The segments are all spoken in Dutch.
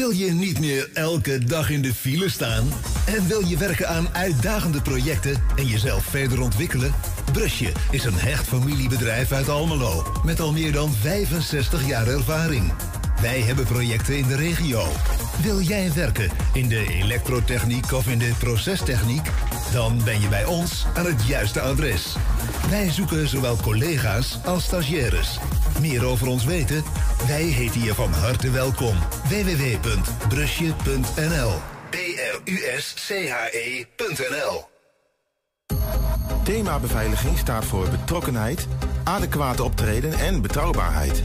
Wil je niet meer elke dag in de file staan? En wil je werken aan uitdagende projecten en jezelf verder ontwikkelen? Brusje is een hecht familiebedrijf uit Almelo met al meer dan 65 jaar ervaring. Wij hebben projecten in de regio. Wil jij werken in de elektrotechniek of in de procestechniek? Dan ben je bij ons aan het juiste adres. Wij zoeken zowel collega's als stagiaires. Meer over ons weten? Wij heten je van harte welkom. www.brusje.nl B-R-U-S-C-H-E.nl Thema beveiliging staat voor betrokkenheid, adequate optreden en betrouwbaarheid.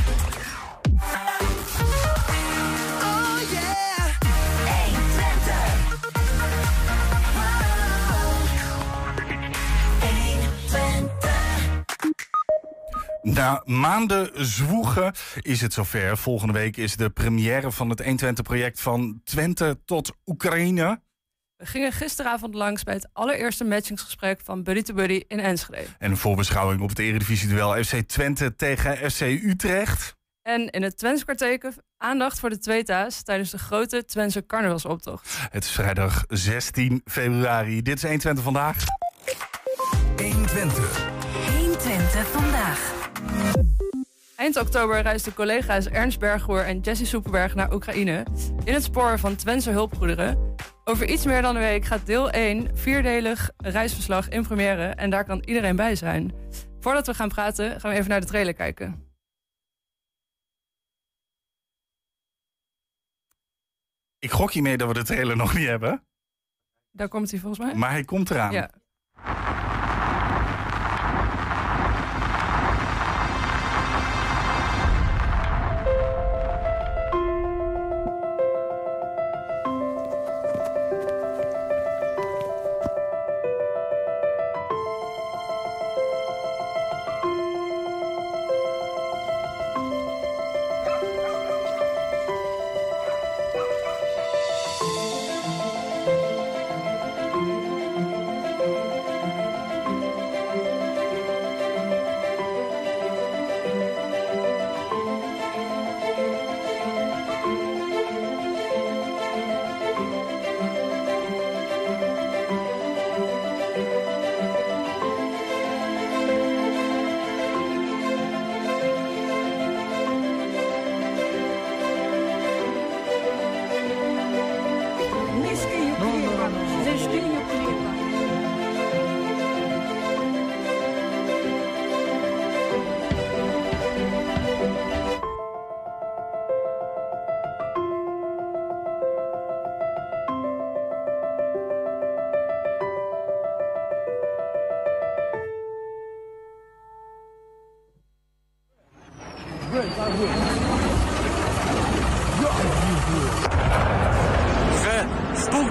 Na maanden zwoegen is het zover. Volgende week is de première van het 120-project van Twente tot Oekraïne. We gingen gisteravond langs bij het allereerste matchingsgesprek van Buddy to Buddy in Enschede. En een voorbeschouwing op het Eredivisie-duel FC Twente tegen FC Utrecht. En in het Twents kwarteken aandacht voor de tweeta's tijdens de grote Twentse carnavalsoptocht. Het is vrijdag 16 februari. Dit is 120 vandaag. 120. 120 vandaag. Eind oktober reisden collega's Ernst Berghoer en Jessie Soepenberg naar Oekraïne in het spoor van Twentse hulpgoederen. Over iets meer dan een week gaat deel 1 vierdelig reisverslag in première en daar kan iedereen bij zijn. Voordat we gaan praten gaan we even naar de trailer kijken. Ik gok hiermee dat we de trailer nog niet hebben. Daar komt hij volgens mij. Maar hij komt eraan. Ja.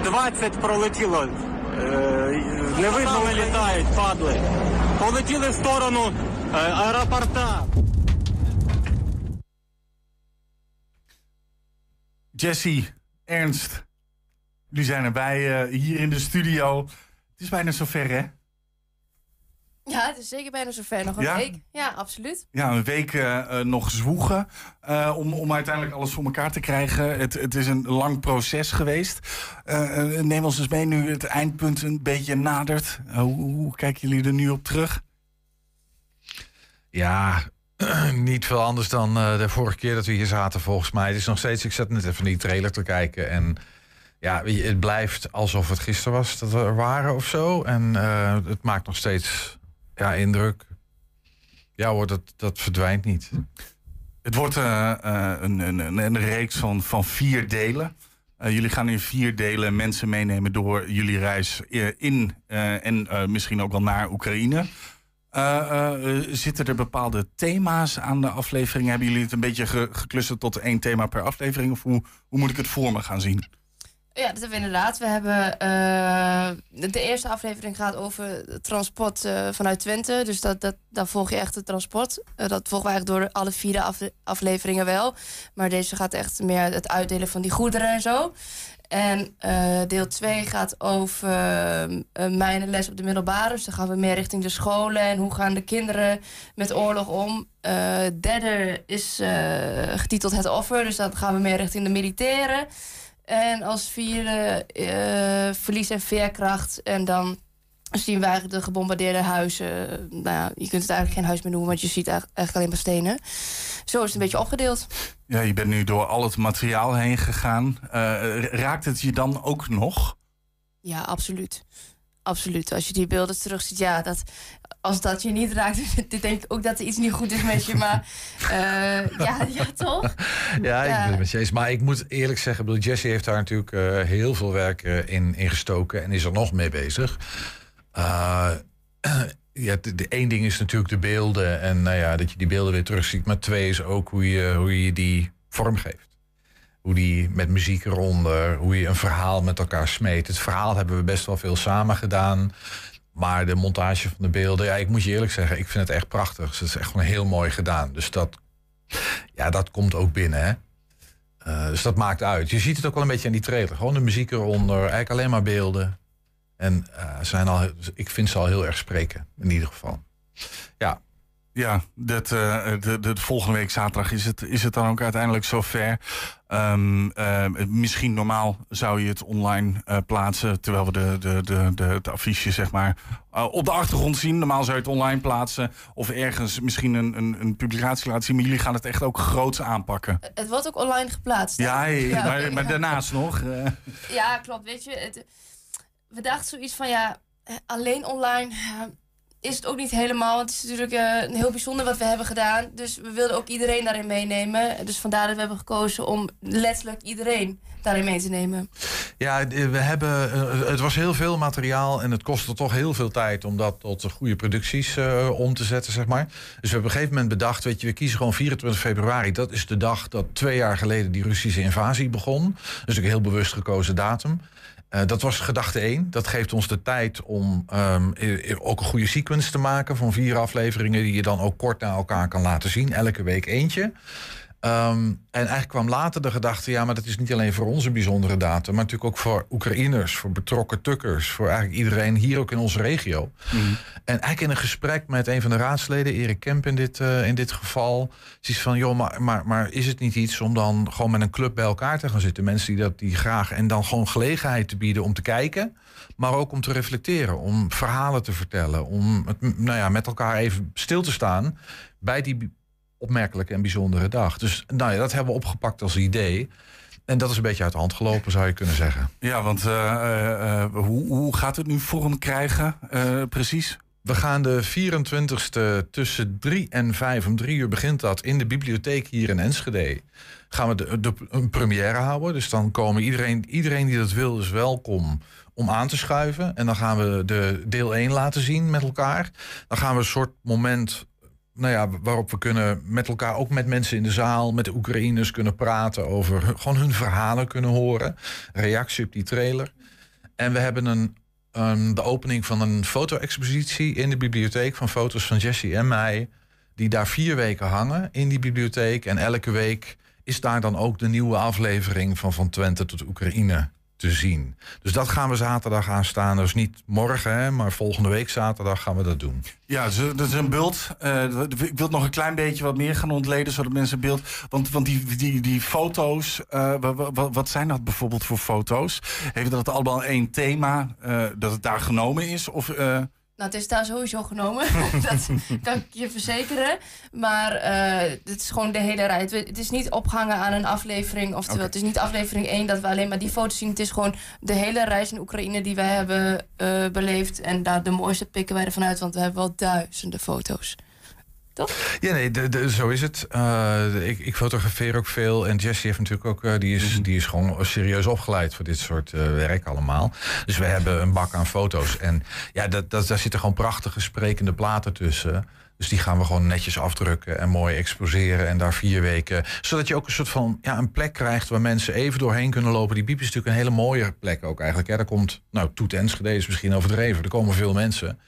20 пролетіло. Е, не видно, не літають, падли. Полетіли в сторону е, аеропорта. Jessie, Ernst, jullie zijn erbij eh, hier in de studio. Het is bijna zover, hè? Ja, het is zeker bijna zover. Nog een Ja? week. Ja, absoluut. Ja, een week eh, eh, nog zwoegen eh, om, om uiteindelijk alles voor elkaar te krijgen. Het, het is een lang proces geweest. Eh, eh, neem ons eens mee nu het eindpunt een beetje nadert. Hoe, hoe kijken jullie er nu op terug? Ja, niet veel anders dan eh, de vorige keer dat we hier zaten, volgens mij. Het is nog steeds, ik zat net even die trailer te kijken. En ja, het blijft alsof het gisteren was dat we er waren of zo. En eh, het maakt nog steeds ja, indruk. Ja hoor, dat, dat verdwijnt niet. Het wordt eh, eh, een, een, een, een reeks van, van vier delen. Eh, jullie gaan in vier delen mensen meenemen door jullie reis in en misschien ook wel naar Oekraïne. Zitten er bepaalde thema's aan de aflevering? Hebben jullie het een beetje ge- geclusterd tot één thema per aflevering? Of hoe, hoe moet ik het voor me gaan zien? Ja, dat hebben we inderdaad. We hebben eh, de- eerste aflevering gaat over transport eh, vanuit Twente. Dus dat, dat, dan volg je echt het transport. Eh, dat volgen we eigenlijk door alle vier afleveringen wel. Maar deze gaat echt meer het uitdelen van die goederen en zo. En deel 2 gaat over mijn les op de middelbare. Dus dan gaan we meer richting de scholen. En hoe gaan de kinderen met oorlog om. Derde is getiteld Het Offer. Dus dan gaan we meer richting de militairen. En als vierde eh, verlies en veerkracht. En dan zien we eigenlijk de gebombardeerde huizen. Nou ja, je kunt het eigenlijk geen huis meer noemen, want je ziet eigenlijk eigenlijk alleen maar stenen. Zo is het een beetje opgedeeld. Ja, je bent nu door al het materiaal heen gegaan. Eh, raakt het je dan ook nog? Ja, absoluut. Absoluut. Als je die beelden terugziet, ja, dat, als dat je niet raakt, dan denk ik ook dat er iets niet goed is met je. Maar eh, ja, ja, toch? Ja, ik ben het met je eens. Maar ik moet eerlijk zeggen, bedoel, Jesse heeft daar natuurlijk eh, heel veel werk eh, in, in gestoken en is er nog mee bezig. Ja, de, de één ding is natuurlijk de beelden en nou ja, dat je die beelden weer terugziet. Maar twee is ook hoe je, hoe je die vormgeeft. Hoe die met muziek eronder, hoe je een verhaal met elkaar smeet. Het verhaal hebben we best wel veel samen gedaan. Maar de montage van de beelden, ja, ik moet je eerlijk zeggen, ik vind het echt prachtig. Het is echt gewoon heel mooi gedaan. Dus dat, ja, dat komt ook binnen. Hè? Eh, dus dat maakt uit. Je ziet het ook wel een beetje aan die trailer. Gewoon de muziek eronder, eigenlijk alleen maar beelden. En eh, zijn al, ik vind ze al heel erg spreken, in ieder geval. Ja, Ja, dat, eh, de, de, de volgende week zaterdag is het, is het dan ook uiteindelijk zover. Eh, misschien normaal zou je het online eh, plaatsen, terwijl we de, de, de, de, het affiche zeg maar, op de achtergrond zien. Normaal zou je het online plaatsen of ergens misschien een, een, een publicatie laten zien. Maar jullie gaan het echt ook groots aanpakken. Het wordt ook online geplaatst. hè? Ja, Ja, maar, daarnaast nog. Ja, klopt. Weet je, het- we dachten zoiets van ja, alleen online is het ook niet helemaal. Het is natuurlijk eh, heel bijzonder wat we hebben gedaan. Dus we wilden ook iedereen daarin meenemen. Dus vandaar dat we hebben gekozen om letterlijk iedereen daarin mee te nemen. Ja, d- we hebben, eh, het was heel veel materiaal en het kostte toch heel veel tijd om dat tot goede producties eh, om te zetten, zeg maar. Dus we hebben op een gegeven moment bedacht, weet je, we kiezen gewoon 24 februari. Dat is de dag dat twee jaar geleden die Russische invasie begon. Dus een heel bewust gekozen datum. Eh, dat was gedachte 1. Dat geeft ons de tijd om ehm, eh, eh, ook een goede sequence te maken van vier afleveringen die je dan ook kort naar elkaar kan laten zien. Elke week eentje. Ehm, en eigenlijk kwam later de gedachte, ja, maar dat is niet alleen voor ons een bijzondere datum, maar natuurlijk ook voor Oekraïners, voor betrokken tukkers, voor eigenlijk iedereen hier ook in onze regio. En eigenlijk in een gesprek met een van de raadsleden, Erik Kemp in dit, eh, in dit geval, is van, joh, maar, maar, maar is het niet iets om dan gewoon met een club bij elkaar te gaan zitten? Mensen die dat die graag, en dan gewoon gelegenheid te bieden om te kijken, maar ook om te reflecteren, om verhalen te vertellen, om het, nou ja, met elkaar even stil te staan bij die opmerkelijke en bijzondere dag. Dus nou ja, dat hebben we opgepakt als idee. En dat is een beetje uit de hand gelopen, zou je kunnen zeggen. ja, want eh, eh, eh, hoe, hoe gaat het nu vorm krijgen precies? We gaan de 24ste tussen 3 en 5, om 3 uur begint dat, in de bibliotheek hier in Enschede. Gaan we de, de, een première houden. Dus dan komen iedereen, iedereen die dat wil, is welkom om aan te schuiven. En dan gaan we de deel 1 laten zien met elkaar. Dan gaan we een soort moment nou ja, waarop we kunnen met elkaar, ook met mensen in de zaal, met de Oekraïners kunnen praten over gewoon hun verhalen kunnen horen. Reactie op die trailer. En we hebben een, een, de opening van een foto-expositie in de bibliotheek van foto's van Jesse en mij. Die daar vier weken hangen in die bibliotheek. En elke week is daar dan ook de nieuwe aflevering van Van Twente tot Oekraïne te zien. Dus dat gaan we zaterdag aanstaan. Dus niet morgen, hè, maar volgende week zaterdag gaan we dat doen. Ja, zo- dat is een beeld. Eh, ik wil nog een klein beetje wat meer gaan ontleden, zodat mensen een beeld. Want, want die, die, die foto's, eh, wa- wa- wa- wat zijn dat bijvoorbeeld voor foto's? Heeft dat allemaal één thema eh, dat het daar genomen is? Of, eh, Nou, het is daar sowieso genomen. dat kan ik je verzekeren. Maar eh, het is gewoon de hele rij. Het, het is niet opgehangen aan een aflevering. Oftewel, Oké. het is niet aflevering 1 dat we alleen maar die foto's zien. Het is gewoon de hele reis in Oekraïne die wij hebben eh, beleefd. En daar de mooiste pikken wij ervan uit. Want we hebben wel duizenden foto's. Toch? Ja, nee, de, de- zo is het. Eh, ik, ik fotografeer ook veel. En Jessie heeft natuurlijk ook, eh, die, is, die is gewoon serieus opgeleid voor dit soort eh, werk allemaal. Dus we hebben een bak aan foto's. En ja, dat, dat, daar zitten gewoon prachtige sprekende platen tussen. Dus die gaan we gewoon netjes afdrukken en mooi exposeren. En daar vier weken. Zodat je ook een soort van ja, een plek krijgt waar mensen even doorheen kunnen lopen. Die Biep is natuurlijk een hele mooie plek ook eigenlijk. Hè. Daar komt, nou, Toet Enschede is misschien overdreven. Er komen veel mensen.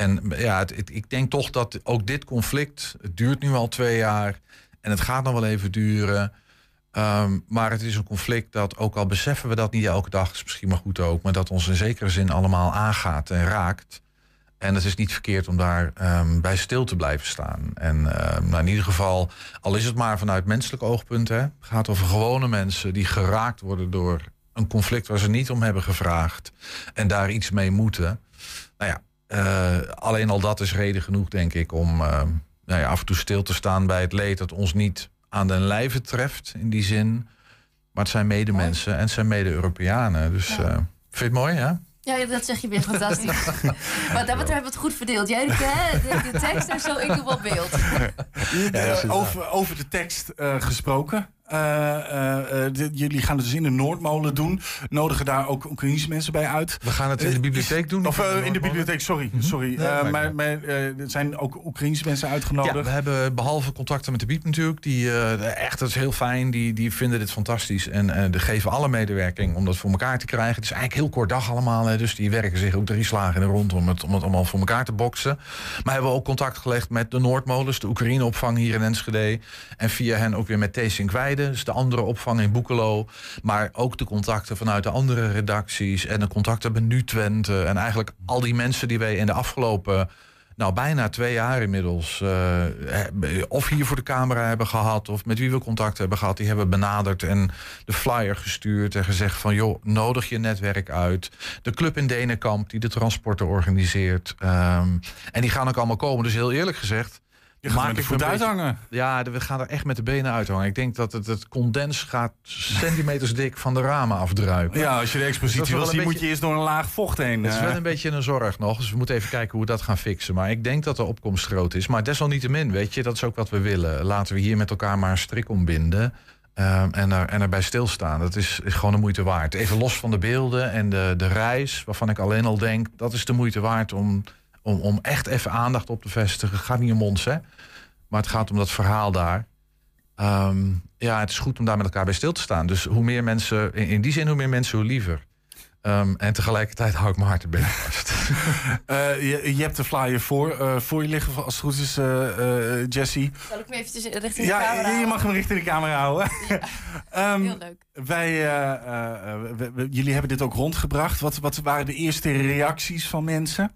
En ja, ik denk toch dat ook dit conflict, het duurt nu al twee jaar en het gaat nog wel even duren. Ehm, maar het is een conflict dat, ook al beseffen we dat niet elke dag, is misschien maar goed ook, maar dat ons in zekere zin allemaal aangaat en raakt. En het is niet verkeerd om daar ehm, bij stil te blijven staan. En ehm, nou, in ieder geval, al is het maar vanuit menselijk oogpunt, hè, gaat over gewone mensen die geraakt worden door een conflict waar ze niet om hebben gevraagd en daar iets mee moeten. Nou ja, alleen al dat is reden genoeg, denk ik, om eh, nou ja, af en toe stil te staan bij het leed dat ons niet aan den lijve treft in die zin. Maar het zijn medemensen en het zijn mede-Europeanen. Dus eh, vind je het mooi, ja? Ja, dat zeg je weer fantastisch. maar dat betreft hebben we het goed verdeeld. Jij de, de, de tekst en zo, ik doe wel beeld. Eh, over, over de tekst eh, gesproken. Eh, eh, eh, jullie gaan het dus in de Noordmolen doen. Nodigen daar ook Oekraïnse mensen bij uit. We gaan het in de bibliotheek doen. Of in de Noordmolen. bibliotheek, sorry. sorry. Eh, maakt maar er zijn ook Oekraïnse mensen uitgenodigd. Ja, we hebben behalve contacten met de Biep natuurlijk, die echt, dat is heel fijn, die, die vinden dit fantastisch. En die geven alle medewerking om dat voor elkaar te krijgen. Het is eigenlijk heel kort dag allemaal, hè, dus die werken zich ook drie slagen in de rond om het, om het allemaal voor elkaar te boksen. Maar hebben we ook contact gelegd met de Noordmolens, de Oekraïne-opvang hier in Enschede. En via hen ook weer met Dus de andere opvang in Boekelo. Maar ook de contacten vanuit de andere redacties en de contacten met Nu Twente. En eigenlijk al die mensen die wij in de afgelopen nou, bijna twee jaar inmiddels. eh, of hier voor de camera hebben gehad. of met wie we contact hebben gehad. die hebben benaderd en de flyer gestuurd. en gezegd: van joh, nodig je netwerk uit. De club in Denenkamp die de transporten organiseert. Ehm, en die gaan ook allemaal komen. Dus heel eerlijk gezegd. Je met de voet uithangen. Ja, de- we gaan er echt met de benen uithangen. Ik denk dat het, het condens gaat centimeters dik van de ramen afdruipen. Ja, als je de Dus dat expositie wil zien, een moet beetje- je eerst door een laag vocht heen. Het is wel eh. een beetje een zorg nog. Dus we moeten even kijken hoe we dat gaan fixen. Maar ik denk dat de opkomst groot is. Maar desalniettemin, weet je, dat is ook wat we willen. Laten we hier met elkaar maar een strik ombinden. ehm, en, er, en erbij stilstaan. Dat is, is gewoon de moeite waard. Even los van de beelden en de, de reis, waarvan ik alleen al denk... dat is de moeite waard om, om, om echt even aandacht op te vestigen. Het gaat niet om ons, hè. Maar het gaat om dat verhaal daar. Ehm, ja, het is goed om daar met elkaar bij stil te staan. Dus hoe meer mensen, in, in die zin hoe meer mensen, hoe liever. Ehm, en tegelijkertijd hou ik mijn hart erbij vast. Eh, je, je hebt de flyer voor, eh, voor je liggen, als het goed is, eh eh, Jessie. Zal ik hem eventjes richting de Ja, camera je mag hem richting de camera houden. Ehm, Heel leuk. wij, eh, eh, eh, we- we- jullie hebben dit ook rondgebracht. Wat, wat waren de eerste reacties van mensen?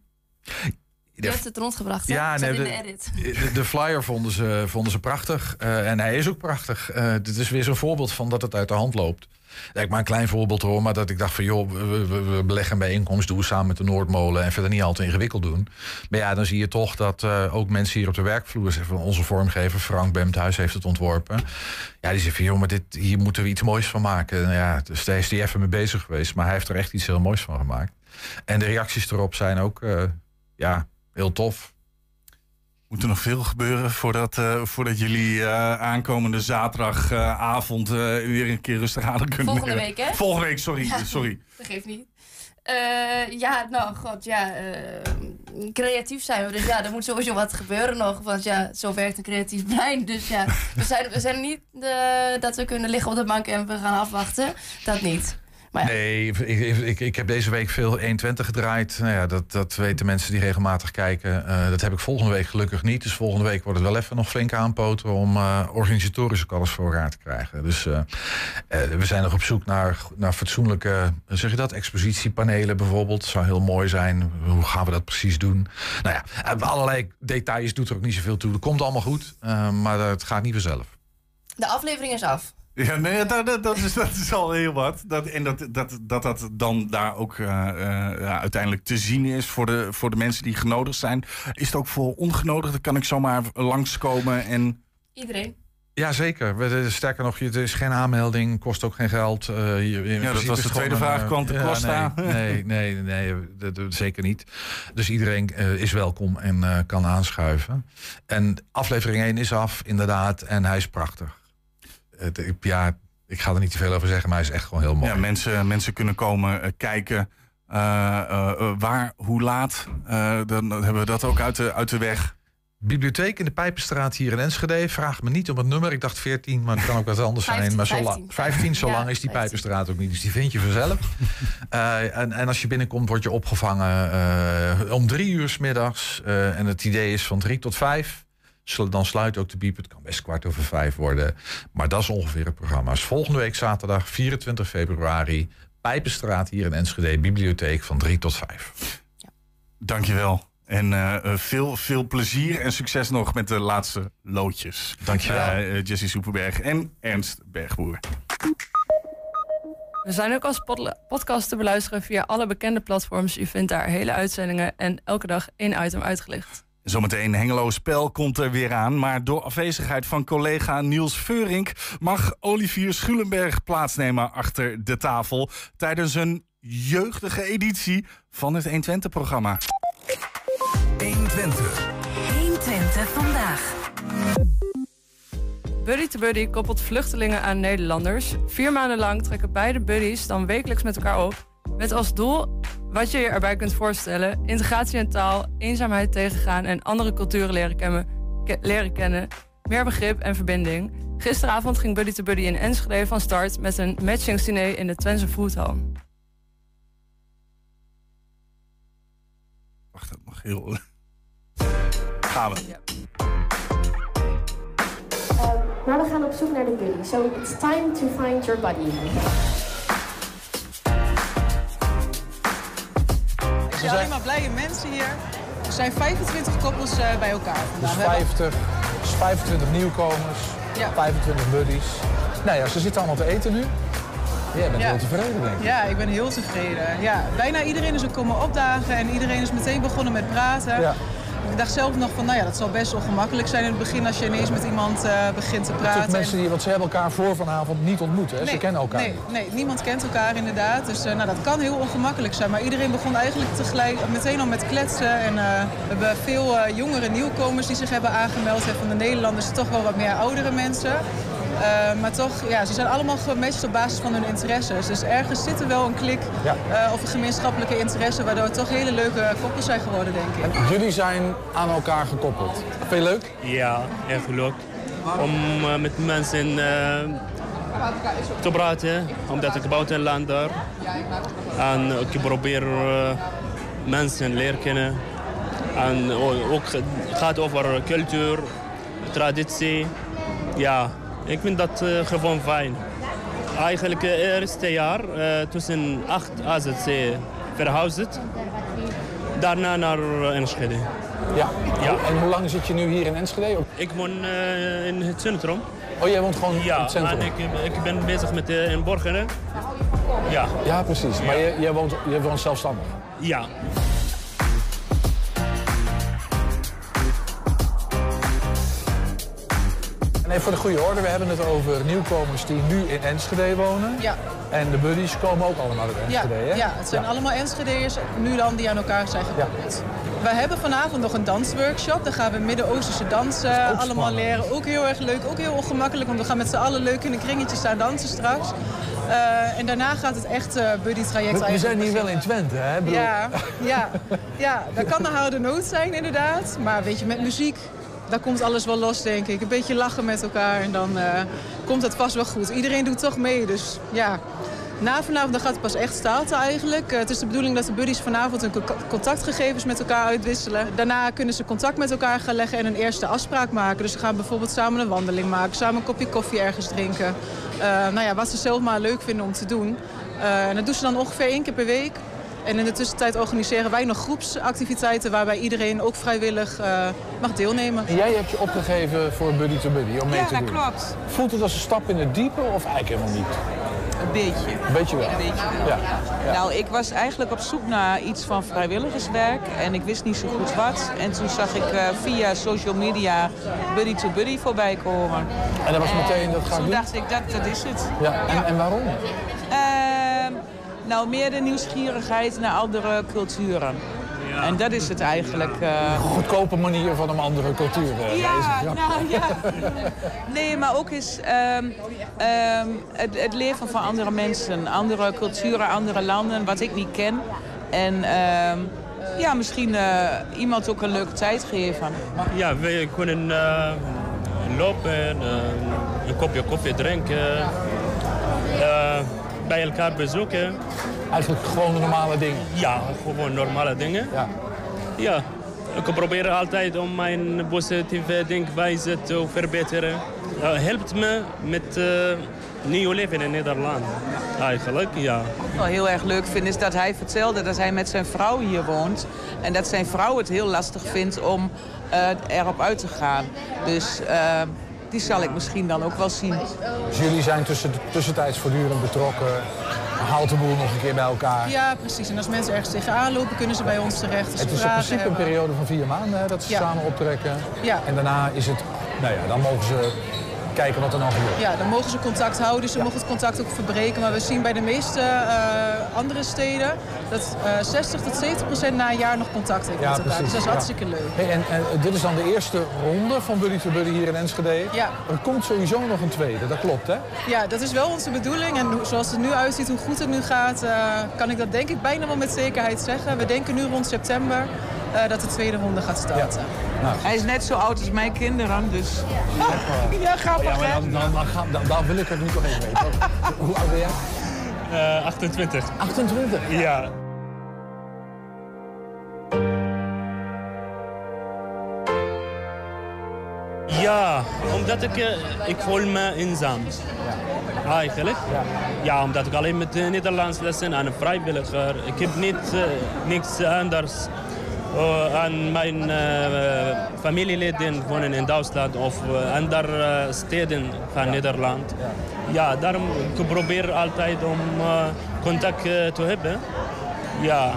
Je hebt het rondgebracht, hè? Ja, nee, in de- de edit. De, flyer vonden ze, vonden ze prachtig. Eh, en hij is ook prachtig. Eh dit is weer zo'n voorbeeld van dat het uit de hand loopt. Kijk, maar een klein voorbeeld hoor. Maar dat ik dacht van joh, we, we, we beleggen een bijeenkomst. Doen we samen met de Noordmolen. En verder niet al te ingewikkeld doen. Maar ja, dan zie je toch dat eh, ook mensen hier op de werkvloer zeggen van onze vormgever, Frank Bemthuis, heeft het ontworpen. Ja, die zegt van joh, maar dit, hier moeten we iets moois van maken. Nou ja, dus daar is hij even mee bezig geweest. Maar hij heeft er echt iets heel moois van gemaakt. En de reacties erop zijn ook ja, heel tof. Moet er nog veel gebeuren voordat, eh, voordat jullie eh, aankomende zaterdagavond eh, weer een keer rustig aan kunnen Volgende week, hè? Volgende week, sorry. Ja. sorry. Dat geeft niet. Eh, ja, nou, god, ja. creatief zijn we. Dus ja, er moet sowieso wat gebeuren nog. Want ja, zo werkt een creatief brein. Dus ja, we zijn, we zijn niet dat we kunnen liggen op de bank en we gaan afwachten. Dat niet. Maar ja, Nee, ik, ik, ik, heb deze week veel 120 gedraaid. Nou ja, dat, dat weten mensen die regelmatig kijken. Eh, dat heb ik volgende week gelukkig niet. Dus volgende week wordt het wel even nog flink aanpoten... om eh, organisatorisch ook alles voor elkaar te krijgen. Dus eh, we zijn nog op zoek naar, naar fatsoenlijke... zeg je dat? Expositiepanelen bijvoorbeeld. zou heel mooi zijn. Hoe gaan we dat precies doen? Nou ja, allerlei details doet er ook niet zoveel toe. Dat komt allemaal goed, maar het gaat niet vanzelf. de aflevering is af. Ja, nee, dat, dat, dat, is, dat is al heel wat. Dat, en dat dat, dat dat dan daar ook eh, eh, ja, uiteindelijk te zien is voor de, voor de mensen die genodigd zijn. Is het ook voor ongenodigden? Kan ik zomaar langskomen en... Iedereen. Ja, zeker. We- Sterker nog, je- het is geen aanmelding, kost ook geen geld. Eh, je- in dat was is de tweede vraag. een, Kwam te Costa? Nee, nee, nee, nee, dat- dat- zeker niet. Dus iedereen eh, is welkom en eh, kan aanschuiven. En aflevering 1 is af, inderdaad, en hij is prachtig. Het- ik- ja, ik ga er niet te veel over zeggen, maar hij is echt gewoon heel mooi. Ja, mensen, mensen kunnen komen eh, kijken. eh, eh, waar, hoe laat? Eh, dan hebben we dat ook uit de, uit de weg. Bibliotheek in de Pijpenstraat hier in Enschede. Vraag me niet om het nummer. Ik dacht 14, maar het kan ook wat anders zijn. 15, Maar zo lang, 15. 15, zo Ja, lang is die 15. Pijpenstraat ook niet. Dus die vind je vanzelf. Eh, en, en als je binnenkomt, word je opgevangen eh, om drie uur s middags. Eh, en het idee is van drie tot vijf. Dan sluit ook de biep. Het kan best kwart over vijf worden. Maar dat is ongeveer het programma. Dus volgende week zaterdag 24 februari. Pijpenstraat hier in Enschede. Bibliotheek van drie tot vijf. Dankjewel. En eh, eh, veel, veel plezier en succes nog met de laatste loodjes. Dankjewel. Eh, eh, Jessie Soeperberg en Ernst Bergboer. We zijn ook als pod- podcast te beluisteren via alle bekende platforms. U vindt daar hele uitzendingen en elke dag één item uitgelicht. Zometeen Hengelo Spel komt er weer aan. Maar door afwezigheid van collega Niels Veurink mag Olivier Schulenberg plaatsnemen achter de tafel. Tijdens een jeugdige editie van het 120-programma. 120. 120 vandaag. Buddy to Buddy koppelt vluchtelingen aan Nederlanders. Vier maanden lang trekken beide buddies dan wekelijks met elkaar op. Met als doel, wat je je erbij kunt voorstellen, integratie en taal, eenzaamheid tegengaan en andere culturen leren kennen, ke- leren kennen meer begrip en verbinding. Gisteravond ging Buddy to Buddy in Enschede van start met een matchingsdiner in de Twentse Foodhall. Wacht, dat mag heel... Gaan we. Maar we gaan op zoek naar de buddy. So it's time to find your buddy. Zijn alleen maar blije mensen hier. Er zijn 25 koppels eh, bij elkaar Dus vandaag. We hebben- 50, dus 25 nieuwkomers, Ja. 25 buddies. Nou ja, ze zitten allemaal te eten nu. Jij bent Ja. heel tevreden, denk ik. Ja, ik ben heel tevreden. Ja, bijna iedereen is ook komen opdagen en iedereen is meteen begonnen met praten. Ja. Ik dacht zelf nog van, nou ja, dat zal best ongemakkelijk zijn in het begin als je ineens met iemand eh, begint te praten. mensen die, want ze hebben elkaar voor vanavond niet ontmoet, hè? ze kennen elkaar Nee, nee, niemand kent elkaar inderdaad. Dus eh, nou, dat kan heel ongemakkelijk zijn. Maar iedereen begon eigenlijk tegelijk meteen al met kletsen. En eh, we hebben veel jongere nieuwkomers die zich hebben aangemeld. En van de Nederlanders toch wel wat meer oudere mensen. Eh, maar toch, ja, ze zijn allemaal gematcht op basis van hun interesses. Dus ergens zit er wel een klik Ja. eh, of een gemeenschappelijke interesse... waardoor het toch hele leuke koppels zijn geworden, denk ik. Jullie zijn aan elkaar gekoppeld. Vind je leuk? Ja, echt leuk. Om eh, met mensen te praten, omdat ik buitenlander. En ik probeer eh, mensen leren kennen. En o- ook het gaat over cultuur, traditie. Ja, ik vind dat eh, gewoon fijn. Eigenlijk het eerste jaar eh, tussen 8 AZC verhuisd. Daarna naar eh, Enschede. Ja. Ja. En hoe lang zit je nu hier in Enschede? Ik woon eh, in het centrum. Oh, jij woont gewoon Ja, in het centrum? en ik, ik ben bezig met uh, in Borgeren. Ja. Ja, precies. Maar je, jij, woont, jij woont zelfstandig? Ja. En voor de goede orde, we hebben het over nieuwkomers die nu in Enschede wonen. Ja. En de buddies komen ook allemaal uit Ja, Enschede, hè? ja, het zijn allemaal Enschedeërs nu dan die aan elkaar zijn gekoppeld. We hebben vanavond nog een dansworkshop. Daar gaan we Midden-Oosterse dansen allemaal spannend. leren. Ook heel erg leuk, ook heel ongemakkelijk, want we gaan met z'n allen leuk in een kringetje staan dansen straks. Eh, en daarna gaat het echt eh buddy-traject We, we zijn hier wel in Twente, hè? Bedoel- Ja, ja, ja, dat kan de harde nood zijn inderdaad. Maar weet je, met muziek, daar komt alles wel los, denk ik. Een beetje lachen met elkaar en dan eh, komt het vast wel goed. Iedereen doet toch mee, dus ja. Na vanavond dan gaat het pas echt starten eigenlijk. Eh, het is de bedoeling dat de buddies vanavond hun co- contactgegevens met elkaar uitwisselen. Daarna kunnen ze contact met elkaar gaan leggen en een eerste afspraak maken. Dus ze gaan bijvoorbeeld samen een wandeling maken, samen een kopje koffie ergens drinken. Eh, nou ja, wat ze zelf maar leuk vinden om te doen. En dat doen ze dan ongeveer één keer per week. En in de tussentijd organiseren wij nog groepsactiviteiten waarbij iedereen ook vrijwillig eh, mag deelnemen. En jij hebt je opgegeven voor Buddy to Buddy om mee Ja, te dat doen. klopt. Voelt het als een stap in het diepe of eigenlijk helemaal niet? Een beetje. Een beetje wel. Een beetje wel. Ja. Ja. Nou, ik was eigenlijk op zoek naar iets van vrijwilligerswerk en ik wist niet zo goed wat. En toen zag ik eh, via social media Buddy to Buddy voorbij komen. En dat was meteen, dat ga ik Toen doen? dacht ik, dat, dat is het. Ja, en, en waarom? Ehm, nou, meer de nieuwsgierigheid naar andere culturen. En dat is het eigenlijk. eh. Goedkope manier van een andere cultuur eh, Ja, lezen. nou ja. Nee, maar ook is ehm, ehm, het, het leven van andere mensen, andere culturen, andere landen, wat ik niet ken. En ehm, ja, misschien eh, iemand ook een leuke tijd geven. Ja, we kunnen eh, lopen, een kopje koffie drinken, eh, bij elkaar bezoeken. Eigenlijk gewoon normale dingen? Ja, gewoon normale dingen. Ja. Ja, ik probeer altijd om mijn positieve denkwijze te verbeteren. Helpt me met uh, nieuw leven in Nederland. Eigenlijk, ja. Wat ik wel heel erg leuk vind is dat hij vertelde dat hij met zijn vrouw hier woont. En dat zijn vrouw het heel lastig vindt om uh, erop uit te gaan. Dus uh, die zal ik misschien dan ook wel zien. Dus jullie zijn tussen, tussentijds voortdurend betrokken. Haalt de boel nog een keer bij elkaar. Ja, precies. En als mensen ergens tegenaan lopen, kunnen ze bij ons terecht. Het is in principe hebben. een periode van vier maanden hè, dat ze ja. samen optrekken. Ja. En daarna is het, nou ja, dan mogen ze kijken wat er dan gebeurt. Ja, dan mogen ze contact houden. Ze ja. mogen het contact ook verbreken. Maar we zien bij de meeste uh, andere steden dat uh, 60 tot 70 procent na een jaar nog contact heeft ja, met elkaar. Precies. Dus dat is hartstikke leuk. Hey, en, en dit is dan de eerste ronde van Buddy to Buddy hier in Enschede. Ja. Er komt sowieso nog een tweede, dat klopt hè? Ja, dat is wel onze bedoeling. En zoals het nu uitziet, hoe goed het nu gaat, uh, kan ik dat denk ik bijna wel met zekerheid zeggen. We denken nu rond september uh, dat de tweede ronde gaat starten. Ja. Nou. Hij is net zo oud als mijn kinderen, dus... Ja, ja grappig ja, maar dan, dan, dan, dan, dan, wil ik het nu toch even weten. Hoe oud ben jij? Uh, 28. 28? Ja. Ja, omdat ik, uh, ik voel me eenzaam. Ja. Eigenlijk. Ja. ja, omdat ik alleen met Nederlands lessen en een vrijwilliger. Ik heb niet uh, niks anders uh, aan mijn uh, familieleden wonen in Duitsland of uh, andere steden van Nederland. Ja, daarom ik probeer altijd om contact te hebben. Ja,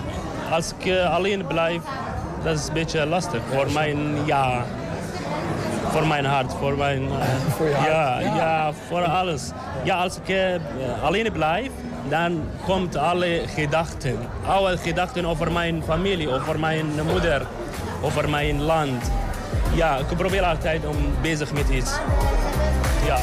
als ik alleen blijf, dat is een beetje lastig voor mijn, ja, voor mijn hart, voor mijn, voor hart. Ja, ja, ja, voor alles. Ja, als ik alleen blijf, dan komt alle gedachten. Alle gedachten over mijn familie, over mijn moeder, over mijn land. Ja, ik probeer altijd om bezig met iets. Ja.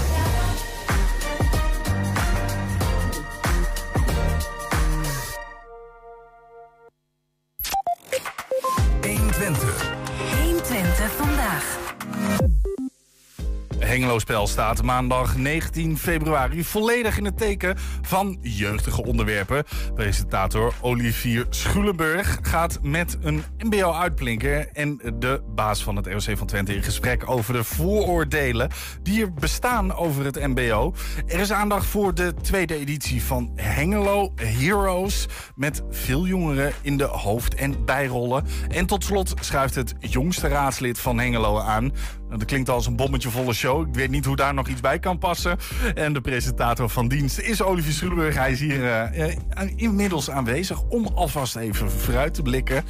Hengelospel staat maandag 19 februari volledig in het teken van jeugdige onderwerpen. Presentator Olivier Schulenburg gaat met een MBO-uitblinker en de baas van het ROC van Twente in gesprek over de vooroordelen die er bestaan over het MBO. Er is aandacht voor de tweede editie van Hengelo Heroes met veel jongeren in de hoofd- en bijrollen. En tot slot schuift het jongste raadslid van Hengelo aan. Dat klinkt als een bommetje volle show. Ik weet niet hoe daar nog iets bij kan passen. En de presentator van dienst is Olivier Schulenburg. Hij is hier uh, inmiddels aanwezig om alvast even vooruit te blikken.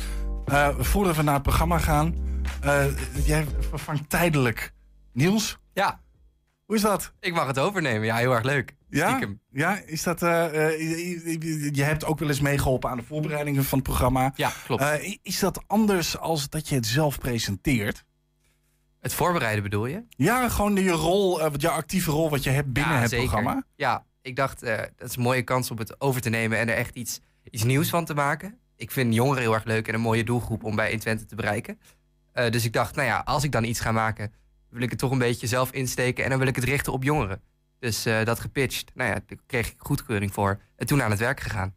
Uh, voordat we naar het programma gaan. Uh, jij vervangt tijdelijk Niels. Ja. Hoe is dat? Ik mag het overnemen. Ja, heel erg leuk. Ja? Stiekem. Ja, is dat... je, je hebt ook wel eens meegeholpen aan de voorbereidingen van het programma. Ja, klopt. is dat anders als dat je het zelf presenteert? Het voorbereiden bedoel je? Ja, gewoon je rol, uh, je actieve rol wat je hebt binnen ja, het zeker. programma. Ja, ik dacht uh, dat is een mooie kans om het over te nemen en er echt iets, iets nieuws van te maken. Ik vind jongeren heel erg leuk en een mooie doelgroep om bij 120 te bereiken. Uh, dus ik dacht, nou ja, als ik dan iets ga maken, wil ik het toch een beetje zelf insteken en dan wil ik het richten op jongeren. Dus dat gepitcht. Nou ja, daar kreeg ik goedkeuring voor en toen aan het werk gegaan.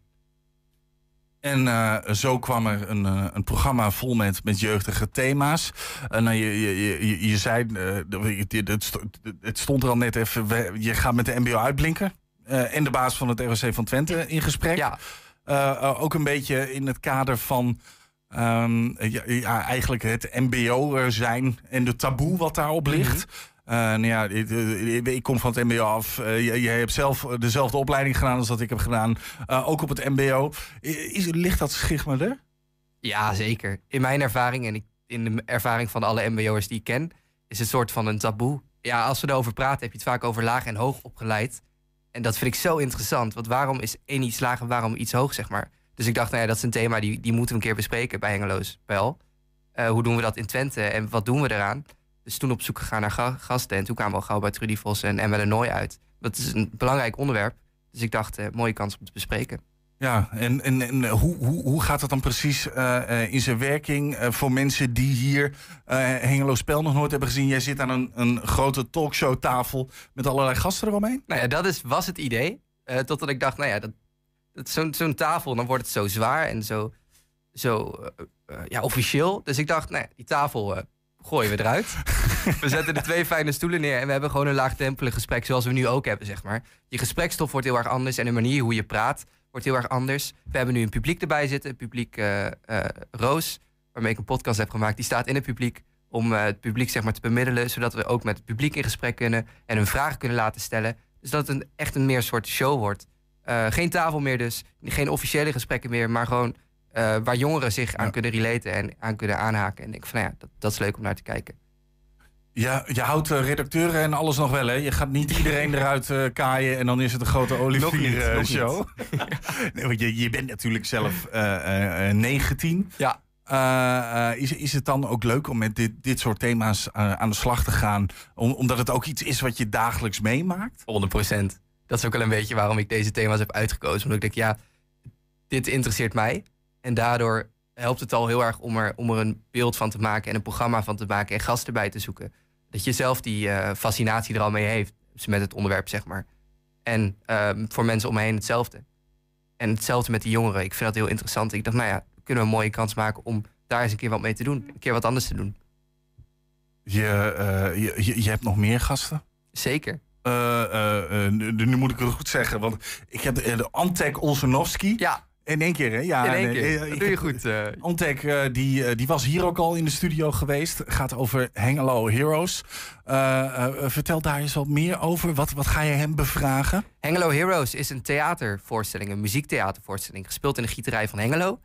En uh, zo kwam er een, uh, een programma vol met, met jeugdige thema's. Uh, nou, je, je, je, je zei, het, het stond er al net even, je gaat met de MBO uitblinken. en de baas van het ROC van Twente in gesprek. Ja. ook een beetje in het kader van um, ja, ja, eigenlijk het MBO zijn en de taboe wat daarop ligt. Eh, nou ja, ik, eh, ik kom van het MBO af. Eh, je hebt zelf dezelfde opleiding gedaan als dat ik heb gedaan. Ook op het MBO. Is, ligt dat schigma er? Ja, zeker. In mijn ervaring en in de ervaring van alle MBO'ers die ik ken, is het een soort van een taboe. Ja, als we erover praten, heb je het vaak over laag en hoog opgeleid. En dat vind ik zo interessant. Want waarom is één iets laag en waarom iets hoog, zeg maar? Dus ik dacht, nou ja, dat is een thema die, die moeten we een keer bespreken bij Hengeloos Pel. Hoe doen we dat in Twente en wat doen we eraan? Dus toen op zoek gegaan naar ga- gasten. En toen kwamen we al gauw bij Trudy Vos en Emma de Nooy uit. Dat is een belangrijk onderwerp. Dus ik dacht, eh, mooie kans om te bespreken. Ja, en, en, en hoe, hoe, hoe gaat dat dan precies eh, eh, in zijn werking voor mensen die hier Hengelo Spel nog nooit hebben gezien? Jij zit aan een, een grote talkshowtafel met allerlei gasten eromheen. Nou ja, dat is, was het idee. Totdat ik dacht, nou ja, dat, dat, zo'n zo'n tafel, dan wordt het zo zwaar en zo, zo ja, officieel. Dus ik dacht, nou ja, die tafel gooien we eruit. we zetten er twee fijne stoelen neer en we hebben gewoon een laagdrempelig gesprek zoals we nu ook hebben, zeg maar. Je gesprekstof wordt heel erg anders en de manier hoe je praat wordt heel erg anders. We hebben nu een publiek erbij zitten, een publiek eh, eh, Roos, waarmee ik een podcast heb gemaakt. Die staat in het publiek om eh, het publiek zeg maar, te bemiddelen, zodat we ook met het publiek in gesprek kunnen en hun vragen kunnen laten stellen. Dus dat het een, echt een meer soort show wordt. Geen tafel meer dus, geen officiële gesprekken meer, maar gewoon eh, waar jongeren zich aan kunnen relaten en aan kunnen aanhaken. En ik van, nou ja, dat, dat is leuk om naar te kijken. Ja, je houdt eh, redacteuren en alles nog wel, hè? Je gaat niet iedereen eruit eh, kaaien en dan is het een grote Nog niet, Olivier eh, nog show. nee, want je, je bent natuurlijk zelf eh, eh, 19. Ja. Is, is het dan ook leuk om met dit, dit soort thema's aan de slag te gaan? Om, omdat het ook iets is wat je dagelijks meemaakt? 100 procent. Dat is ook wel een beetje waarom ik deze thema's heb uitgekozen. Omdat ik denk, ja, dit interesseert mij. En daardoor helpt het al heel erg om er, om er een beeld van te maken en een programma van te maken en gasten bij te zoeken. Dat je zelf die eh, fascinatie er al mee heeft dus met het onderwerp, zeg maar. En ehm, voor mensen om me heen hetzelfde. En hetzelfde met die jongeren. Ik vind dat heel interessant. Ik dacht, nou ja, kunnen we een mooie kans maken om daar eens een keer wat mee te doen. Een keer wat anders te doen. Je, eh, je, je, je hebt nog meer gasten? Zeker. Eh, nu, nu moet ik het goed zeggen, want ik heb de, de Antek Olsenowski. Ja. In één keer, hè? Ja, In één nee, keer. Dat doe je goed. eh, die, eh, die was hier ook al in de studio geweest. Gaat over Hengelo Heroes. Eh, eh, vertel daar eens wat meer over. Wat, wat ga je hem bevragen? Hengelo Heroes is een theatervoorstelling, een muziektheatervoorstelling, gespeeld in de gieterij van Hengelo.